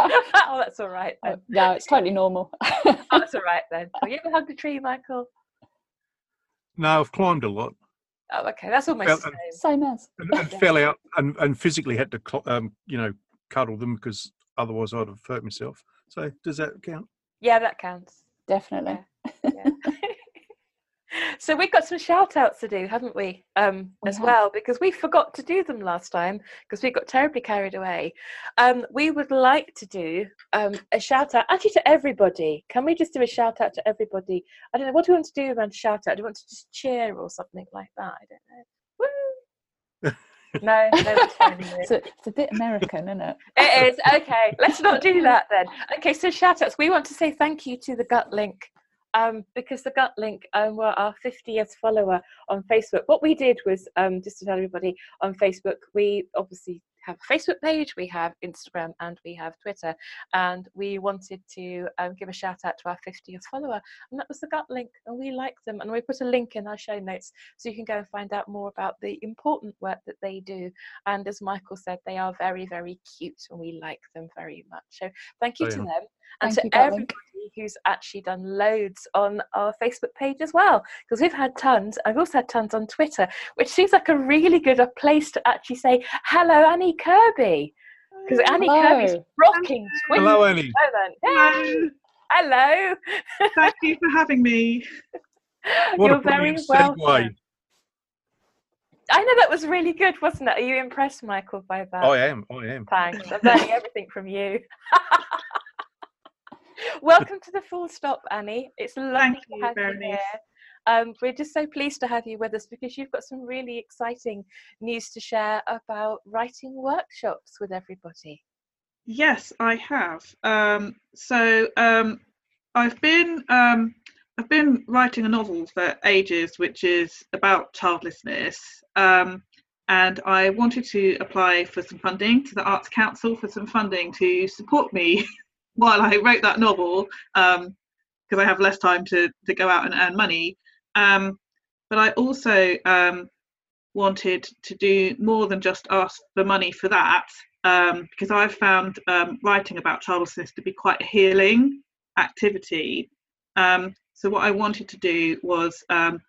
Speaker 2: oh, that's all right then.
Speaker 1: Oh, no, it's totally normal.
Speaker 2: Oh, that's all right then. Have you ever hugged a tree, Michael?
Speaker 3: No, I've climbed a lot
Speaker 2: Oh, okay. That's almost
Speaker 3: Well,
Speaker 2: the
Speaker 3: and-
Speaker 2: same.
Speaker 1: Same as.
Speaker 3: and, and fell out and, and physically had to, cl- um, you know, cuddle them because otherwise I'd have hurt myself. So does that count?
Speaker 2: Yeah, that counts.
Speaker 1: Definitely.
Speaker 2: Yeah. so we've got some shout outs to do, haven't we? Um,
Speaker 1: We
Speaker 2: as
Speaker 1: have.
Speaker 2: well, because we forgot to do them last time because we got terribly carried away. Um, we would like to do um, a shout out actually to everybody. Can we just do a shout out to everybody? I don't know. What do we want to do around shout out? Do we want to just cheer or something like that? I don't know. Woo! no, no, that's fine, anyway.
Speaker 1: It's a, it's a bit American, isn't it?
Speaker 2: It is okay. Let's not do that then. Okay, so shout outs. We want to say thank you to the Gut Link um, because the Gut Link um, were our 50th follower on Facebook. What we did was um, just to tell everybody on Facebook, we obviously have a Facebook page, we have Instagram, and we have Twitter. And we wanted to um, give a shout out to our 50th follower, and that was the Gut Link. And we like them, and we put a link in our show notes so you can go and find out more about the important work that they do. And as Michael said, they are very, very cute, and we like them very much. So thank you
Speaker 3: Oh,
Speaker 2: to them and
Speaker 1: Thank
Speaker 2: to
Speaker 1: you, Gut Link.
Speaker 2: everybody who's actually done loads on our Facebook page as well. Because we've had tons. I've also had tons on Twitter, which seems like a really good a place to actually say hello, Annie Kirby. Because Annie Kirby's
Speaker 1: Hello.
Speaker 2: rocking Twitter.
Speaker 3: Hello, Annie.
Speaker 2: Hello.
Speaker 5: Hello.
Speaker 2: Hello.
Speaker 5: Thank you for having me.
Speaker 3: What
Speaker 2: You're
Speaker 3: a
Speaker 2: very
Speaker 3: brilliant
Speaker 2: welcome.
Speaker 3: segue.
Speaker 2: I know that was really good, wasn't it? Are you impressed, Michael, by that?
Speaker 3: I am. I am.
Speaker 2: Thanks. I'm learning everything from you. Welcome to the full stop, Annie. It's lovely
Speaker 5: Thank
Speaker 2: to
Speaker 5: you,
Speaker 2: have you here. Um, we're just so pleased to have you with us because you've got some really exciting news to share about writing workshops with everybody.
Speaker 5: Yes, I have. Um, so um, I've been um, I've been writing a novel for ages, which is about childlessness. Um, and I wanted to apply for some funding to the Arts Council for some funding to support me while I wrote that novel, because I have less time to, to go out and earn money. Um, but I also um, wanted to do more than just ask for money for that um, because I've found um, writing about childlessness to be quite a healing activity. Um, so what I wanted to do was um,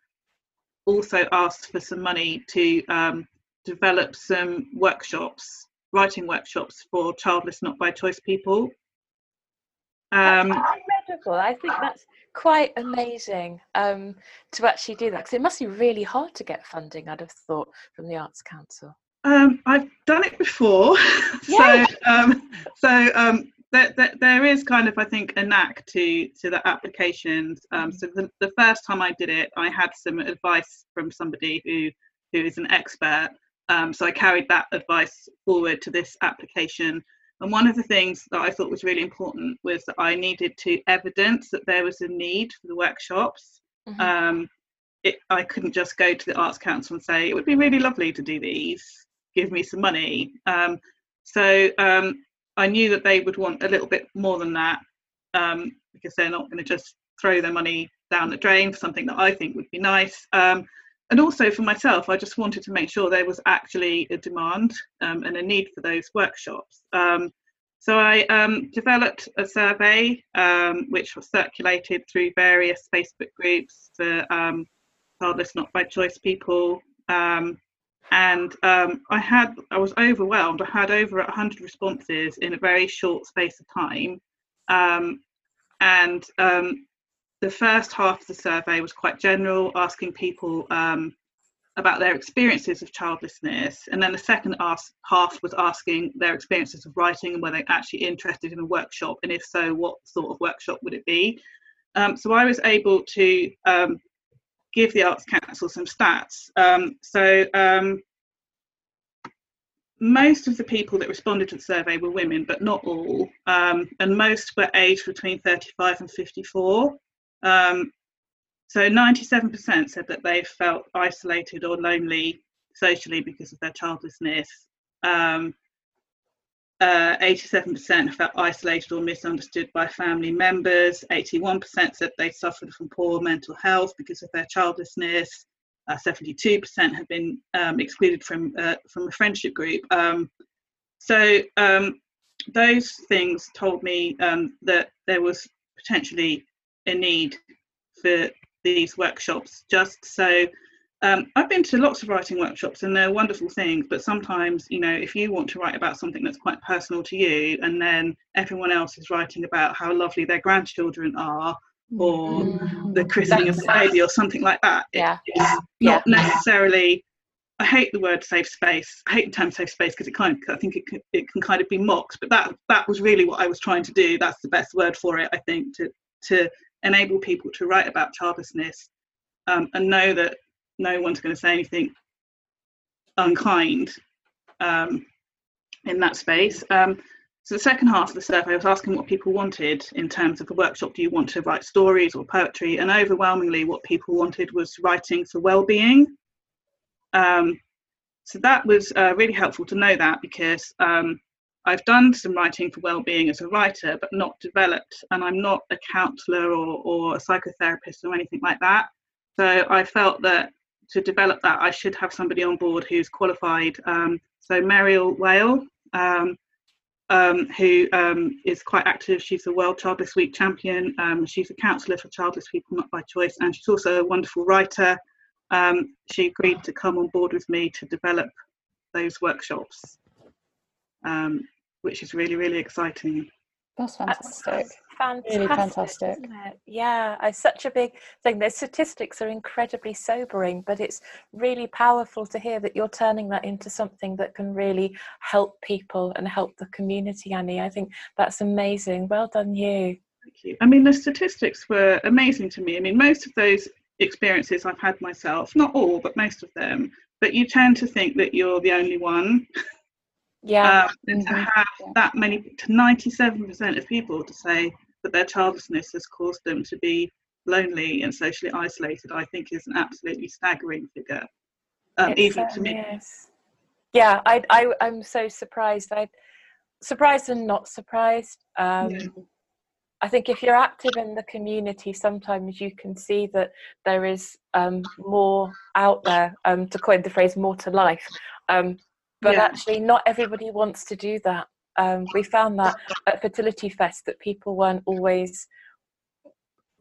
Speaker 5: also ask for some money to um, develop some workshops, writing workshops for childless not by choice people. Um,
Speaker 2: That's incredible. I think that's quite amazing um, to actually do that because it must be really hard to get funding, I'd have thought, from the Arts Council.
Speaker 5: Um, I've done it before, so um, so um, there, there, there is kind of I think a knack to to the applications. Um, so the, the first time I did it, I had some advice from somebody who who is an expert. Um, so I carried that advice forward to this application. And one of the things that I thought was really important was that I needed to evidence that there was a need for the workshops
Speaker 2: Mhm.
Speaker 5: um, it, I couldn't just go to the Arts Council and say it would be really lovely to do these. Give me some money. Um, so um, I knew that they would want a little bit more than that um, because they're not going to just throw their money down the drain for something that I think would be nice. Um, and also for myself, I just wanted to make sure there was actually a demand um, and a need for those workshops. Um, so I um, developed a survey um, which was circulated through various Facebook groups for um, childless not by choice people. Um, and um, I had I was overwhelmed. I had over 100 responses in a very short space of time. Um, and um, the first half of the survey was quite general, asking people um, about their experiences of childlessness. And then the second half was asking their experiences of writing and were they actually interested in a workshop, and if so, what sort of workshop would it be? Um, so I was able to um, give the Arts Council some stats. Um, so um, most of the people that responded to the survey were women, but not all, um, and most were aged between 35 and 54. Um, so 97% said that they felt isolated or lonely socially because of their childlessness. Um, uh, 87% felt isolated or misunderstood by family members. 81% said they suffered from poor mental health because of their childlessness. Uh, 72% had been um, excluded from uh, from a friendship group. Um, so um, those things told me um, that there was potentially a need for these workshops just so um, I've been to lots of writing workshops and they're wonderful things, but sometimes, you know, if you want to write about something that's quite personal to you and then everyone else is writing about how lovely their grandchildren are or
Speaker 1: Mm.
Speaker 5: the christening of the baby or something like that,
Speaker 2: Yeah.
Speaker 5: it's not necessarily. I hate the word safe space. I hate the term safe space because it kind of, I think it can, it can kind of be mocked, but that that was really what I was trying to do. That's the best word for it, I think, to to enable people to write about childlessness um, and know that no one's going to say anything unkind um, in that space. Um, so the second half of the survey was asking what people wanted in terms of the workshop. Do you want to write stories or poetry? And overwhelmingly, what people wanted was writing for well-being. Um, so that was uh, really helpful to know that because um, I've done some writing for well-being as a writer, but not developed, and I'm not a counsellor or, or a psychotherapist or anything like that. So I felt that to develop that, I should have somebody on board who's qualified. Um, so Mariel Whale, um, um, who um, is quite active. She's a World Childless Week champion. Um, she's a counsellor for childless people, not by choice, and she's also a wonderful writer. Um, she agreed to come on board with me to develop those workshops, um, which is really, really exciting.
Speaker 1: That's
Speaker 2: That's
Speaker 1: fantastic.
Speaker 2: fantastic.
Speaker 1: Really fantastic.
Speaker 2: isn't it? Yeah, it's such a big thing. The statistics are incredibly sobering, but it's really powerful to hear that you're turning that into something that can really help people and help the community, Annie. I think that's amazing. Well done, you.
Speaker 5: Thank you. I mean, the statistics were amazing to me. I mean, most of those experiences I've had myself, not all, but most of them. But you tend to think that you're the only one.
Speaker 2: Yeah,
Speaker 5: Um, and to
Speaker 1: Mhm.
Speaker 5: have
Speaker 1: Yeah.
Speaker 5: that many, to 97% of people to say that their childlessness has caused them to be lonely and socially isolated, I think is an absolutely staggering figure. Um, even to me.
Speaker 2: Yeah, I, I, I'm so surprised. I surprised and not surprised. Um,
Speaker 5: Yeah.
Speaker 2: I think if you're active in the community, sometimes you can see that there is um, more out there, um, to coin the phrase, more to life. Um, but
Speaker 5: Yeah.
Speaker 2: actually, not everybody wants to do that. Um, we found that at Fertility Fest that people weren't always.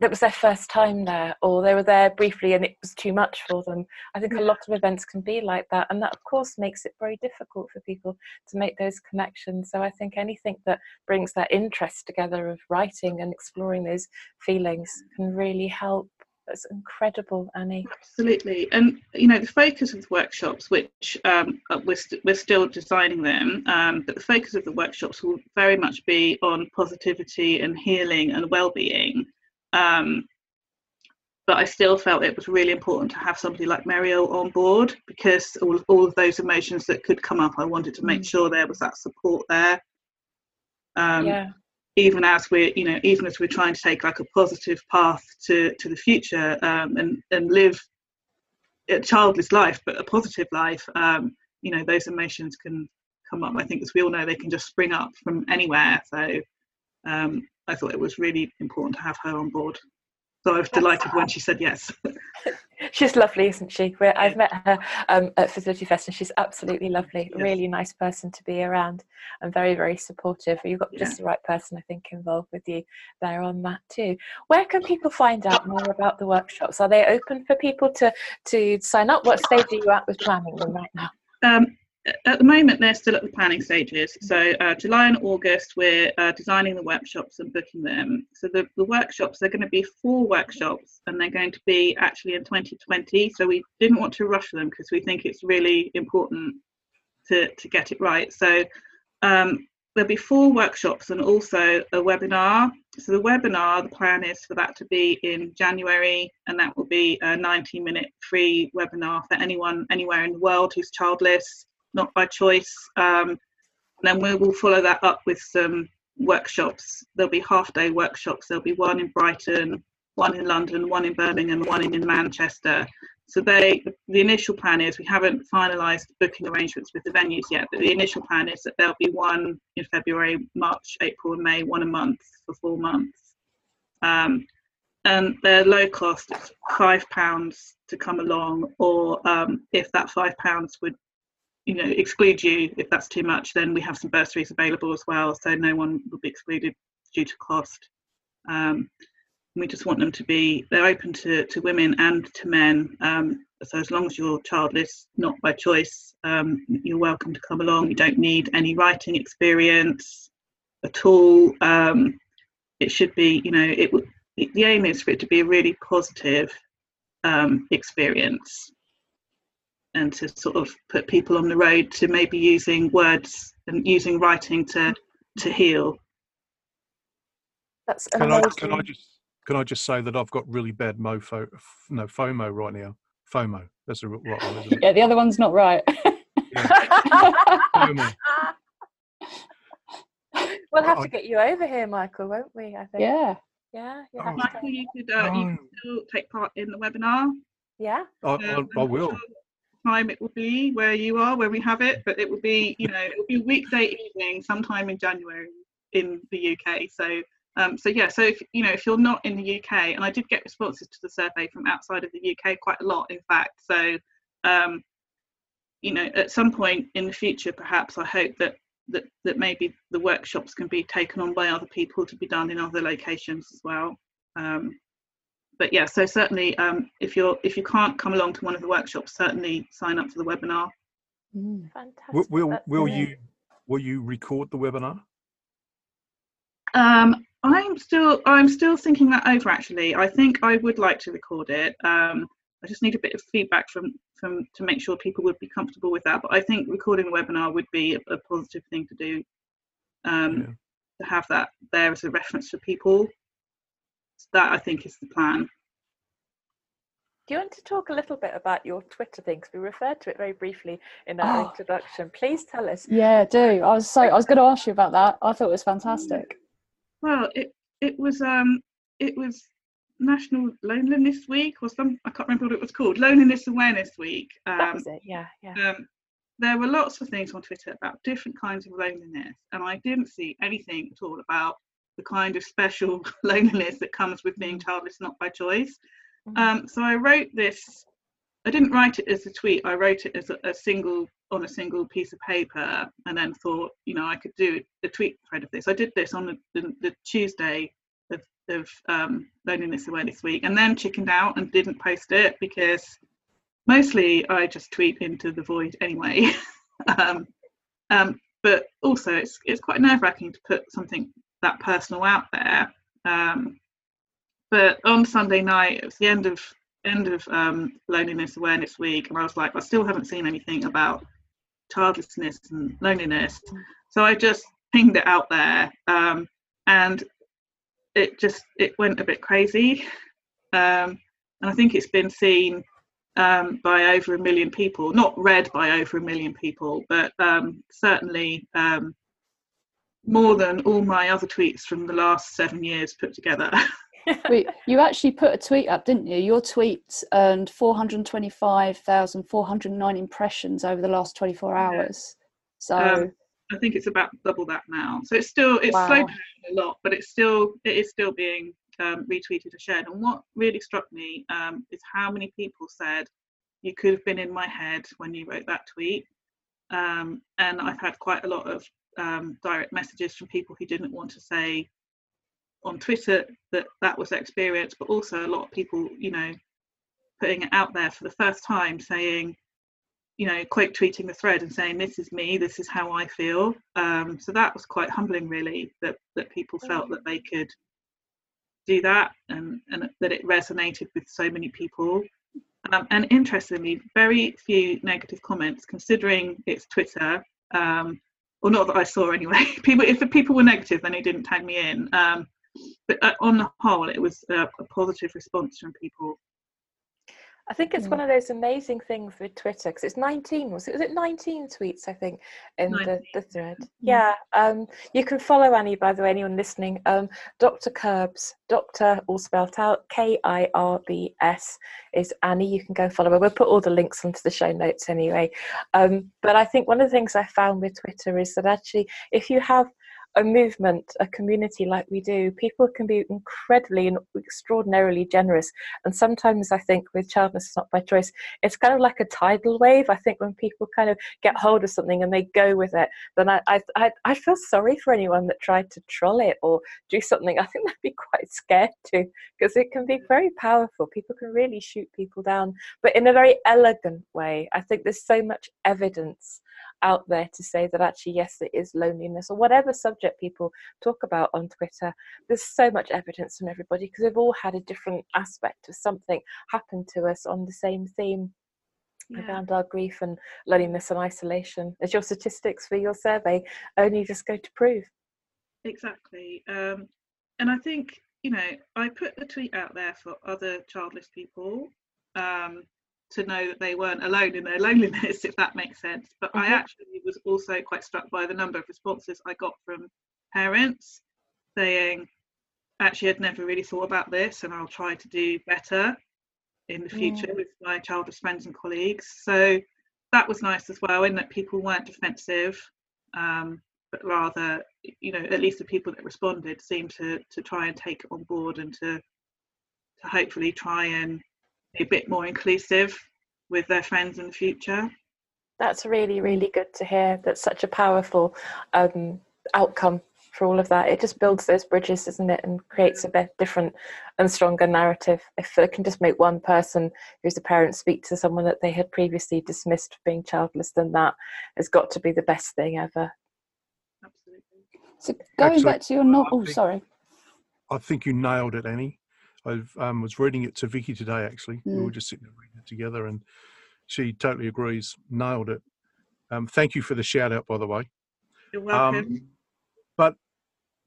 Speaker 2: That was their first time there, or they were there briefly and it was too much for them. I think a lot of events can be like that, and that, of course, makes it very difficult for people to make those connections. So I think anything that brings that interest together of writing and exploring those feelings can really help. That's incredible, Annie.
Speaker 5: Absolutely, and you know the focus of the workshops, which um, uh, we're, st- we're still designing them, um, but the focus of the workshops will very much be on positivity and healing and well-being. Um, but I still felt it was really important to have somebody like Mariel on board because all of, all of those emotions that could come up, I wanted to make
Speaker 2: Mm.
Speaker 5: sure there was that support there. Um,
Speaker 2: yeah,
Speaker 5: even as we're you know even as we're trying to take like a positive path to to the future um, and and live a childless life but a positive life um, you know those emotions can come up. I think as we all know they can just spring up from anywhere. So um, i thought it was really important to have her on board. So i was delighted when she said yes
Speaker 2: she's lovely, isn't she? We're, I've met her um, at Fertility Fest, and she's absolutely lovely.
Speaker 5: Yes.
Speaker 2: Really nice person to be around, and very, very supportive. You've got
Speaker 5: Yeah.
Speaker 2: just the right person, I think, involved with you there on that too. Where can people find out more about the workshops? Are they open for people to to sign up? What stage are you at with planning them right now?
Speaker 5: Um, at the moment, they're still at the planning stages. So, uh, July and August, we're uh, designing the workshops and booking them. So, the, the workshops, they're going to be four workshops and they're going to be actually in 2020. So, we didn't want to rush them because we think it's really important to, to get it right. So, um, there'll be four workshops and also a webinar. So, the webinar, the plan is for that to be in January, and that will be a 90 minute free webinar for anyone anywhere in the world who's childless not by choice. Um, then we will follow that up with some workshops. There'll be half day workshops. There'll be one in Brighton, one in London, one in Birmingham, one in, in Manchester. So they, the initial plan is we haven't finalised booking arrangements with the venues yet, but the initial plan is that there'll be one in February, March, April, and May, one a month for four months. Um, and they're low cost, it's five pounds to come along, or um, if that five pounds would you know exclude you if that's too much then we have some bursaries available as well so no one will be excluded due to cost. Um, we just want them to be they're open to, to women and to men. Um, so as long as you're childless not by choice um, you're welcome to come along. You don't need any writing experience at all. Um, it should be you know it the aim is for it to be a really positive um, experience and to sort of put people on the road to maybe using words and using writing to to heal
Speaker 2: That's
Speaker 3: Can I, can I just can I just say that I've got really bad mofo no FOMO right now. FOMO. That's the right one, isn't it?
Speaker 1: Yeah, the other one's not right.
Speaker 3: FOMO.
Speaker 2: we'll have
Speaker 3: I-
Speaker 2: to get you over here, Michael, won't we? I think.
Speaker 1: yeah.
Speaker 2: Yeah.
Speaker 3: Oh.
Speaker 5: Michael, you could uh, you could
Speaker 3: Oh.
Speaker 5: still take part in the webinar
Speaker 2: Yeah.
Speaker 3: I, I,
Speaker 5: Um,
Speaker 3: I
Speaker 5: I'm
Speaker 3: will.
Speaker 5: Time it will be where you are where we have it but it will be you know it will be weekday evening sometime in january in the uk so um so yeah so if you know if you're not in the uk and i did get responses to the survey from outside of the uk quite a lot in fact. So um you know at some point in the future perhaps i hope that that that maybe the workshops can be taken on by other people to be done in other locations as well. Um but yeah so certainly um, if you're if you can't come along to one of the workshops certainly sign up for the webinar
Speaker 1: Mm.
Speaker 2: Fantastic.
Speaker 3: Will, will, will you will you record the webinar?
Speaker 5: um, i'm still i'm still thinking that over actually i think i would like to record it um, i just need a bit of feedback from from to make sure people would be comfortable with that but i think recording the webinar would be a, a positive thing to do um,
Speaker 3: Yeah.
Speaker 5: to have that there as a reference for people that i think is the plan
Speaker 2: Do you want to talk a little bit about your Twitter thing? 'Cause we referred to it very briefly in our
Speaker 1: Oh.
Speaker 2: introduction. Please tell us.
Speaker 1: Yeah, do. I was so I was going to ask you about that. I thought it was fantastic.
Speaker 5: Well, it it was um it was National Loneliness Week or some I can't remember what it was called. Loneliness Awareness Week.
Speaker 2: That
Speaker 5: Um,
Speaker 2: was it. Yeah. Yeah.
Speaker 5: um, there were lots of things on Twitter about different kinds of loneliness, and I didn't see anything at all about the kind of special loneliness that comes with being childless not by choice.
Speaker 2: Mhm.
Speaker 5: Um, so I wrote this. I didn't write it as a tweet. I wrote it as a, a single on a single piece of paper, and then thought, you know, I could do a tweet thread of this. I did this on the, the, the Tuesday of, of um, Loneliness Awareness Week, and then chickened out and didn't post it because mostly I just tweet into the void anyway. um, um, but also, it's it's quite nerve wracking to put something that personal out there. Um, but on Sunday night, it was the end of end of um, Loneliness Awareness Week, and I was like, I still haven't seen anything about childlessness and loneliness, so I just pinged it out there, um, and it just it went a bit crazy, um, and I think it's been seen um, by over a million people, not read by over a million people, but um, certainly um, more than all my other tweets from the last seven years put together.
Speaker 1: Wait, you actually put a tweet up, didn't you? Your tweet earned 425,409 impressions over the last 24
Speaker 5: Yeah.
Speaker 1: hours. So,
Speaker 5: Um, I think it's about double that now. So it's still it's
Speaker 1: Wow.
Speaker 5: slowed down a lot, but it's still it is still being um, retweeted and shared. And what really struck me um, is how many people said you could have been in my head when you wrote that tweet. Um, and I've had quite a lot of um, direct messages from people who didn't want to say on Twitter that that was their experience, but also a lot of people, you know, putting it out there for the first time, saying, you know, quote tweeting the thread and saying, "This is me. This is how I feel." Um, so that was quite humbling, really, that that people felt that they could do that and and that it resonated with so many people. Um, and interestingly, very few negative comments, considering it's Twitter. Um, or not that I saw anyway. People, if the people were negative, then it didn't tag me in. Um, but uh, on the whole, it was a, a positive response from people.
Speaker 2: I think it's one of those amazing things with Twitter because it's 19, was it? Was it 19 tweets? I think in the, the thread. Yeah. Um, you can follow Annie, by the way, anyone listening. Um, Dr. Kirbs, Doctor, all spelled out, K I R B S, is Annie. You can go follow her. We'll put all the links onto the show notes anyway. Um, but I think one of the things I found with Twitter is that actually, if you have a movement, a community like we do, people can be incredibly and extraordinarily generous. And sometimes I think with childless not by choice, it's kind of like a tidal wave. I think when people kind of get hold of something and they go with it, then I I I feel sorry for anyone that tried to troll it or do something. I think they'd be quite scared to because it can be very powerful. People can really shoot people down, but in a very elegant way. I think there's so much evidence out there to say that actually, yes, it is loneliness or whatever subject people talk about on Twitter. There's so much evidence from everybody because we've all had a different aspect of something happen to us on the same theme. Yeah. around our grief and loneliness and isolation as your statistics for your survey only just go to prove
Speaker 5: exactly um, and i think you know i put the tweet out there for other childless people um, to know that they weren't alone in their loneliness, if that makes sense. But mm-hmm. I actually was also quite struck by the number of responses I got from parents saying, actually, I'd never really thought about this and I'll try to do better in the future mm. with my childless friends and colleagues. So that was nice as well, in that people weren't defensive, um, but rather, you know, at least the people that responded seemed to to try and take it on board and to to hopefully try and a bit more inclusive with their friends in the future.
Speaker 2: That's really, really good to hear. That's such a powerful um, outcome for all of that. It just builds those bridges, doesn't it, and creates a bit different and stronger narrative. If it can just make one person who's a parent speak to someone that they had previously dismissed for being childless, then that has got to be the best thing ever.
Speaker 1: Absolutely. So going Actually, back to your novel, oh, sorry.
Speaker 3: I think you nailed it, Annie. I um, was reading it to Vicky today. Actually, mm. we were mm. just sitting reading it together, and she totally agrees. Nailed it. Um, thank you for the shout out, by the way.
Speaker 5: You're welcome. Um,
Speaker 3: but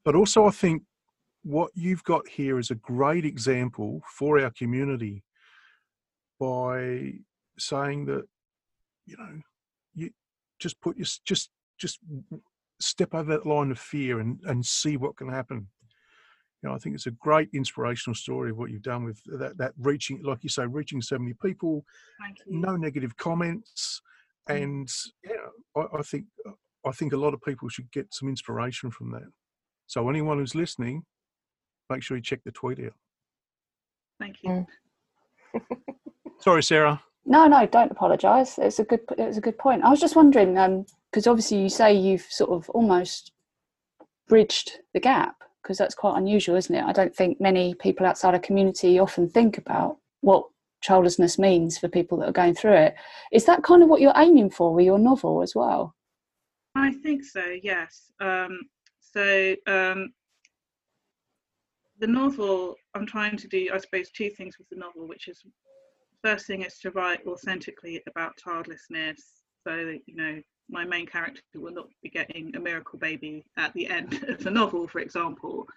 Speaker 3: but also, I think what you've got here is a great example for our community by saying that you know you just put your just just step over that line of fear and and see what can happen you know, I think it's a great inspirational story of what you've done with that, that reaching, like you say, reaching so many people, no negative comments. Mm. And yeah, I, I, think, I think a lot of people should get some inspiration from that. So anyone who's listening, make sure you check the tweet out.
Speaker 5: Thank you.
Speaker 3: Mm. Sorry, Sarah.
Speaker 1: No, no, don't apologise. It's a good, it's a good point. I was just wondering, because um, obviously you say you've sort of almost bridged the gap because that's quite unusual, isn't it? I don't think many people outside a community often think about what childlessness means for people that are going through it. Is that kind of what you're aiming for with your novel as well?
Speaker 5: I think so, yes. Um, so um, the novel, I'm trying to do, I suppose, two things with the novel, which is first thing is to write authentically about childlessness. So, that you know, my main character will not be getting a miracle baby at the end of the novel, for example.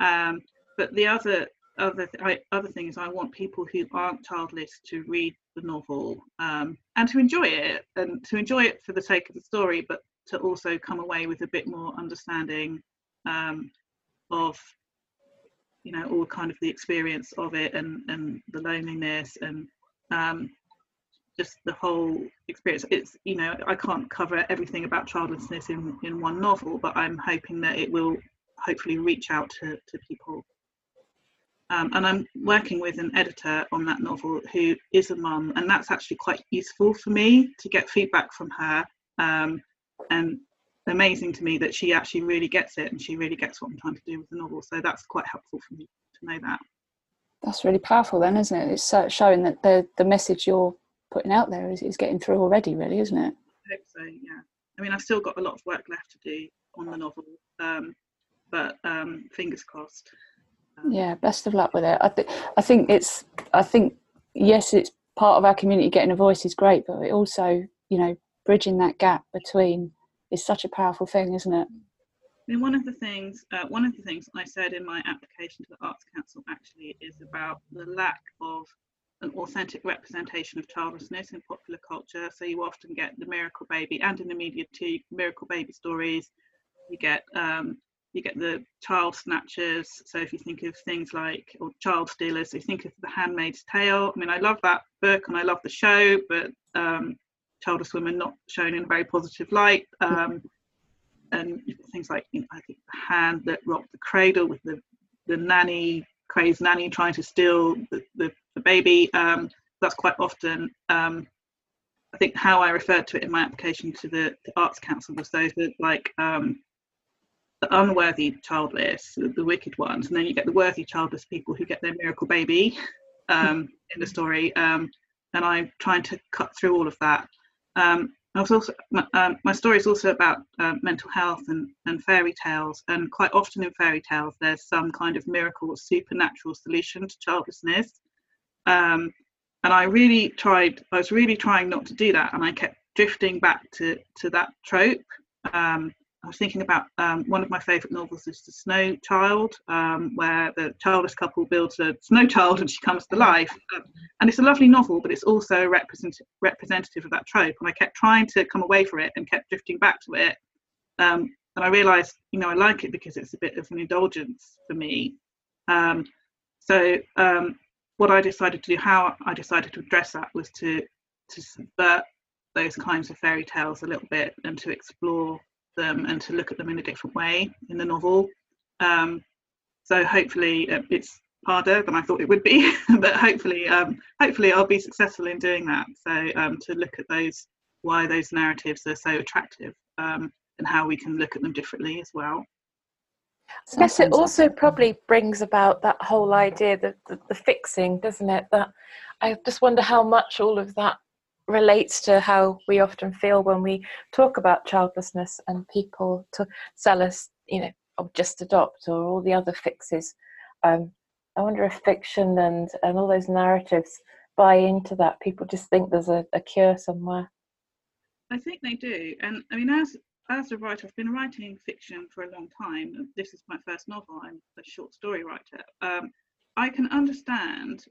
Speaker 5: Um, but the other other th- I, other thing is I want people who aren't childless to read the novel um, and to enjoy it and to enjoy it for the sake of the story, but to also come away with a bit more understanding um, of you know all kind of the experience of it and and the loneliness and um, just the whole experience. It's you know i can't cover everything about childlessness in in one novel but i'm hoping that it will hopefully reach out to, to people. Um, and i'm working with an editor on that novel who is a mum and that's actually quite useful for me to get feedback from her. Um, and amazing to me that she actually really gets it and she really gets what i'm trying to do with the novel. So that's quite helpful for me to know that.
Speaker 1: That's really powerful then isn't it? It's showing that the the message you're putting out there is, is getting through already, really, isn't it?
Speaker 5: I hope so, yeah. I mean, I've still got a lot of work left to do on the novel, um, but um, fingers crossed.
Speaker 1: Um, yeah, best of luck with it. I, th- I think it's, I think, yes, it's part of our community getting a voice is great, but it also, you know, bridging that gap between is such a powerful thing, isn't it?
Speaker 5: I mean, one of the things, uh, one of the things I said in my application to the Arts Council actually is about the lack of an authentic representation of childlessness in popular culture. So you often get the miracle baby, and in the media too, miracle baby stories. You get um, you get the child snatchers. So if you think of things like or child stealers, so you think of The Handmaid's Tale. I mean, I love that book and I love the show, but um, childless women not shown in a very positive light. Um, and things like you know, I think the hand that rocked the cradle with the the nanny crazed nanny trying to steal the, the, the baby. Um, that's quite often. Um, I think how I referred to it in my application to the, the Arts Council was those that like um, the unworthy childless, the, the, wicked ones, and then you get the worthy childless people who get their miracle baby um, in the story. Um, and I'm trying to cut through all of that. Um, I was also my, um, my story is also about uh, mental health and, and fairy tales, and quite often in fairy tales there's some kind of miracle or supernatural solution to childlessness. Um, and I really tried. I was really trying not to do that, and I kept drifting back to to that trope. Um, I was thinking about um, one of my favourite novels is The Snow Child, um, where the childless couple builds a snow child and she comes to life. And it's a lovely novel, but it's also represent- representative of that trope. And I kept trying to come away from it and kept drifting back to it. Um, and I realised, you know, I like it because it's a bit of an indulgence for me. Um, so um, what I decided to do, how I decided to address that was to to subvert those kinds of fairy tales a little bit and to explore them and to look at them in a different way in the novel. Um, so hopefully uh, it's harder than I thought it would be, but hopefully, um, hopefully I'll be successful in doing that. So um, to look at those, why those narratives are so attractive, um, and how we can look at them differently as well.
Speaker 2: I guess it also probably brings about that whole idea that the, the, fixing, doesn't it? That I just wonder how much all of that relates to how we often feel when we talk about childlessness and people to sell us, you know, or just adopt or all the other fixes. Um, I wonder if fiction and, and all those narratives buy into that. People just think there's a, a cure somewhere.
Speaker 5: I think they do. And I mean, as as a writer, I've been writing fiction for a long time. This is my first novel. I'm a short story writer. Um, I can understand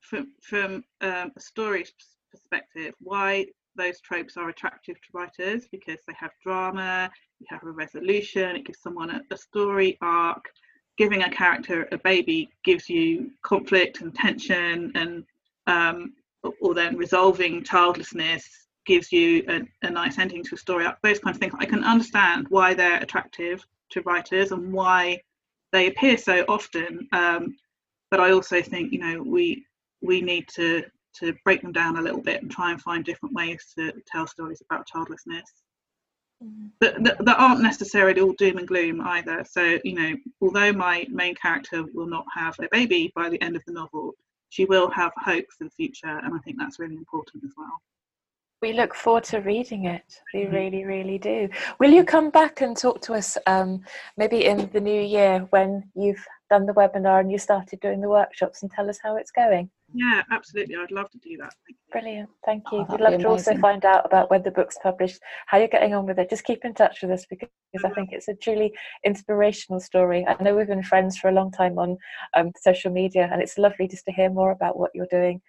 Speaker 5: from from um, a story perspective why those tropes are attractive to writers because they have drama, you have a resolution, it gives someone a, a story arc. Giving a character a baby gives you conflict and tension, and um, or then resolving childlessness gives you a, a nice ending to a story. Those kinds of things. I can understand why they're attractive to writers and why they appear so often. Um, but I also think you know we we need to to break them down a little bit and try and find different ways to tell stories about childlessness mm. that, that, that, aren't necessarily all doom and gloom either so you know although my main character will not have a baby by the end of the novel she will have hope for the future and i think that's really important as well
Speaker 2: we look forward to reading it. We mm-hmm. really, really do. Will you come back and talk to us um, maybe in the new year when you've done the webinar and you started doing the workshops and tell us how it's going?
Speaker 5: Yeah, absolutely. I'd love to do that. Thank
Speaker 2: Brilliant. Thank you. Oh, We'd love to also find out about when the book's published, how you're getting on with it. Just keep in touch with us because I think it's a truly inspirational story. I know we've been friends for a long time on um, social media, and it's lovely just to hear more about what you're doing.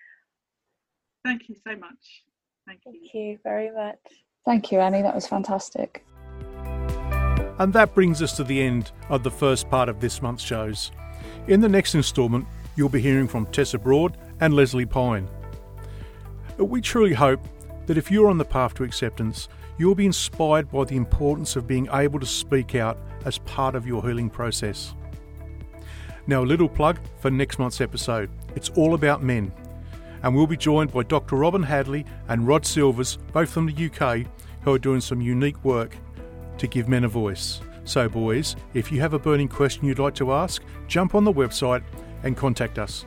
Speaker 5: Thank you so much. Thank you.
Speaker 2: Thank you very much.
Speaker 1: Thank you, Annie. That was fantastic.
Speaker 3: And that brings us to the end of the first part of this month's shows. In the next instalment, you'll be hearing from Tessa Broad and Lesley Pyne. We truly hope that if you're on the path to acceptance, you'll be inspired by the importance of being able to speak out as part of your healing process. Now, a little plug for next month's episode. It's all about men, and we'll be joined by Dr. Robin Hadley and Rod Silvers, both from the UK, who are doing some unique work to give men a voice. So, boys, if you have a burning question you'd like to ask, jump on the website and contact us.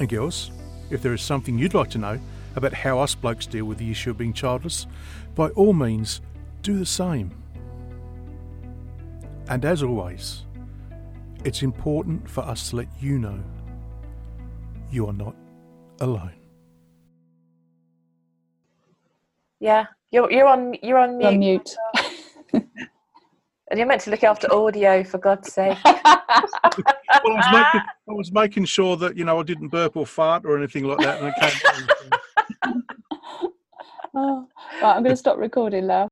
Speaker 3: And girls, if there is something you'd like to know about how us blokes deal with the issue of being childless, by all means, do the same. And as always, it's important for us to let you know you are not alone.
Speaker 2: Yeah, you're you're on you're on mute.
Speaker 1: On mute.
Speaker 2: And you're meant to look after audio, for God's sake.
Speaker 3: well, I was, making, I was making sure that you know I didn't burp or fart or anything like that. And I
Speaker 1: oh, right, I'm going to stop recording now.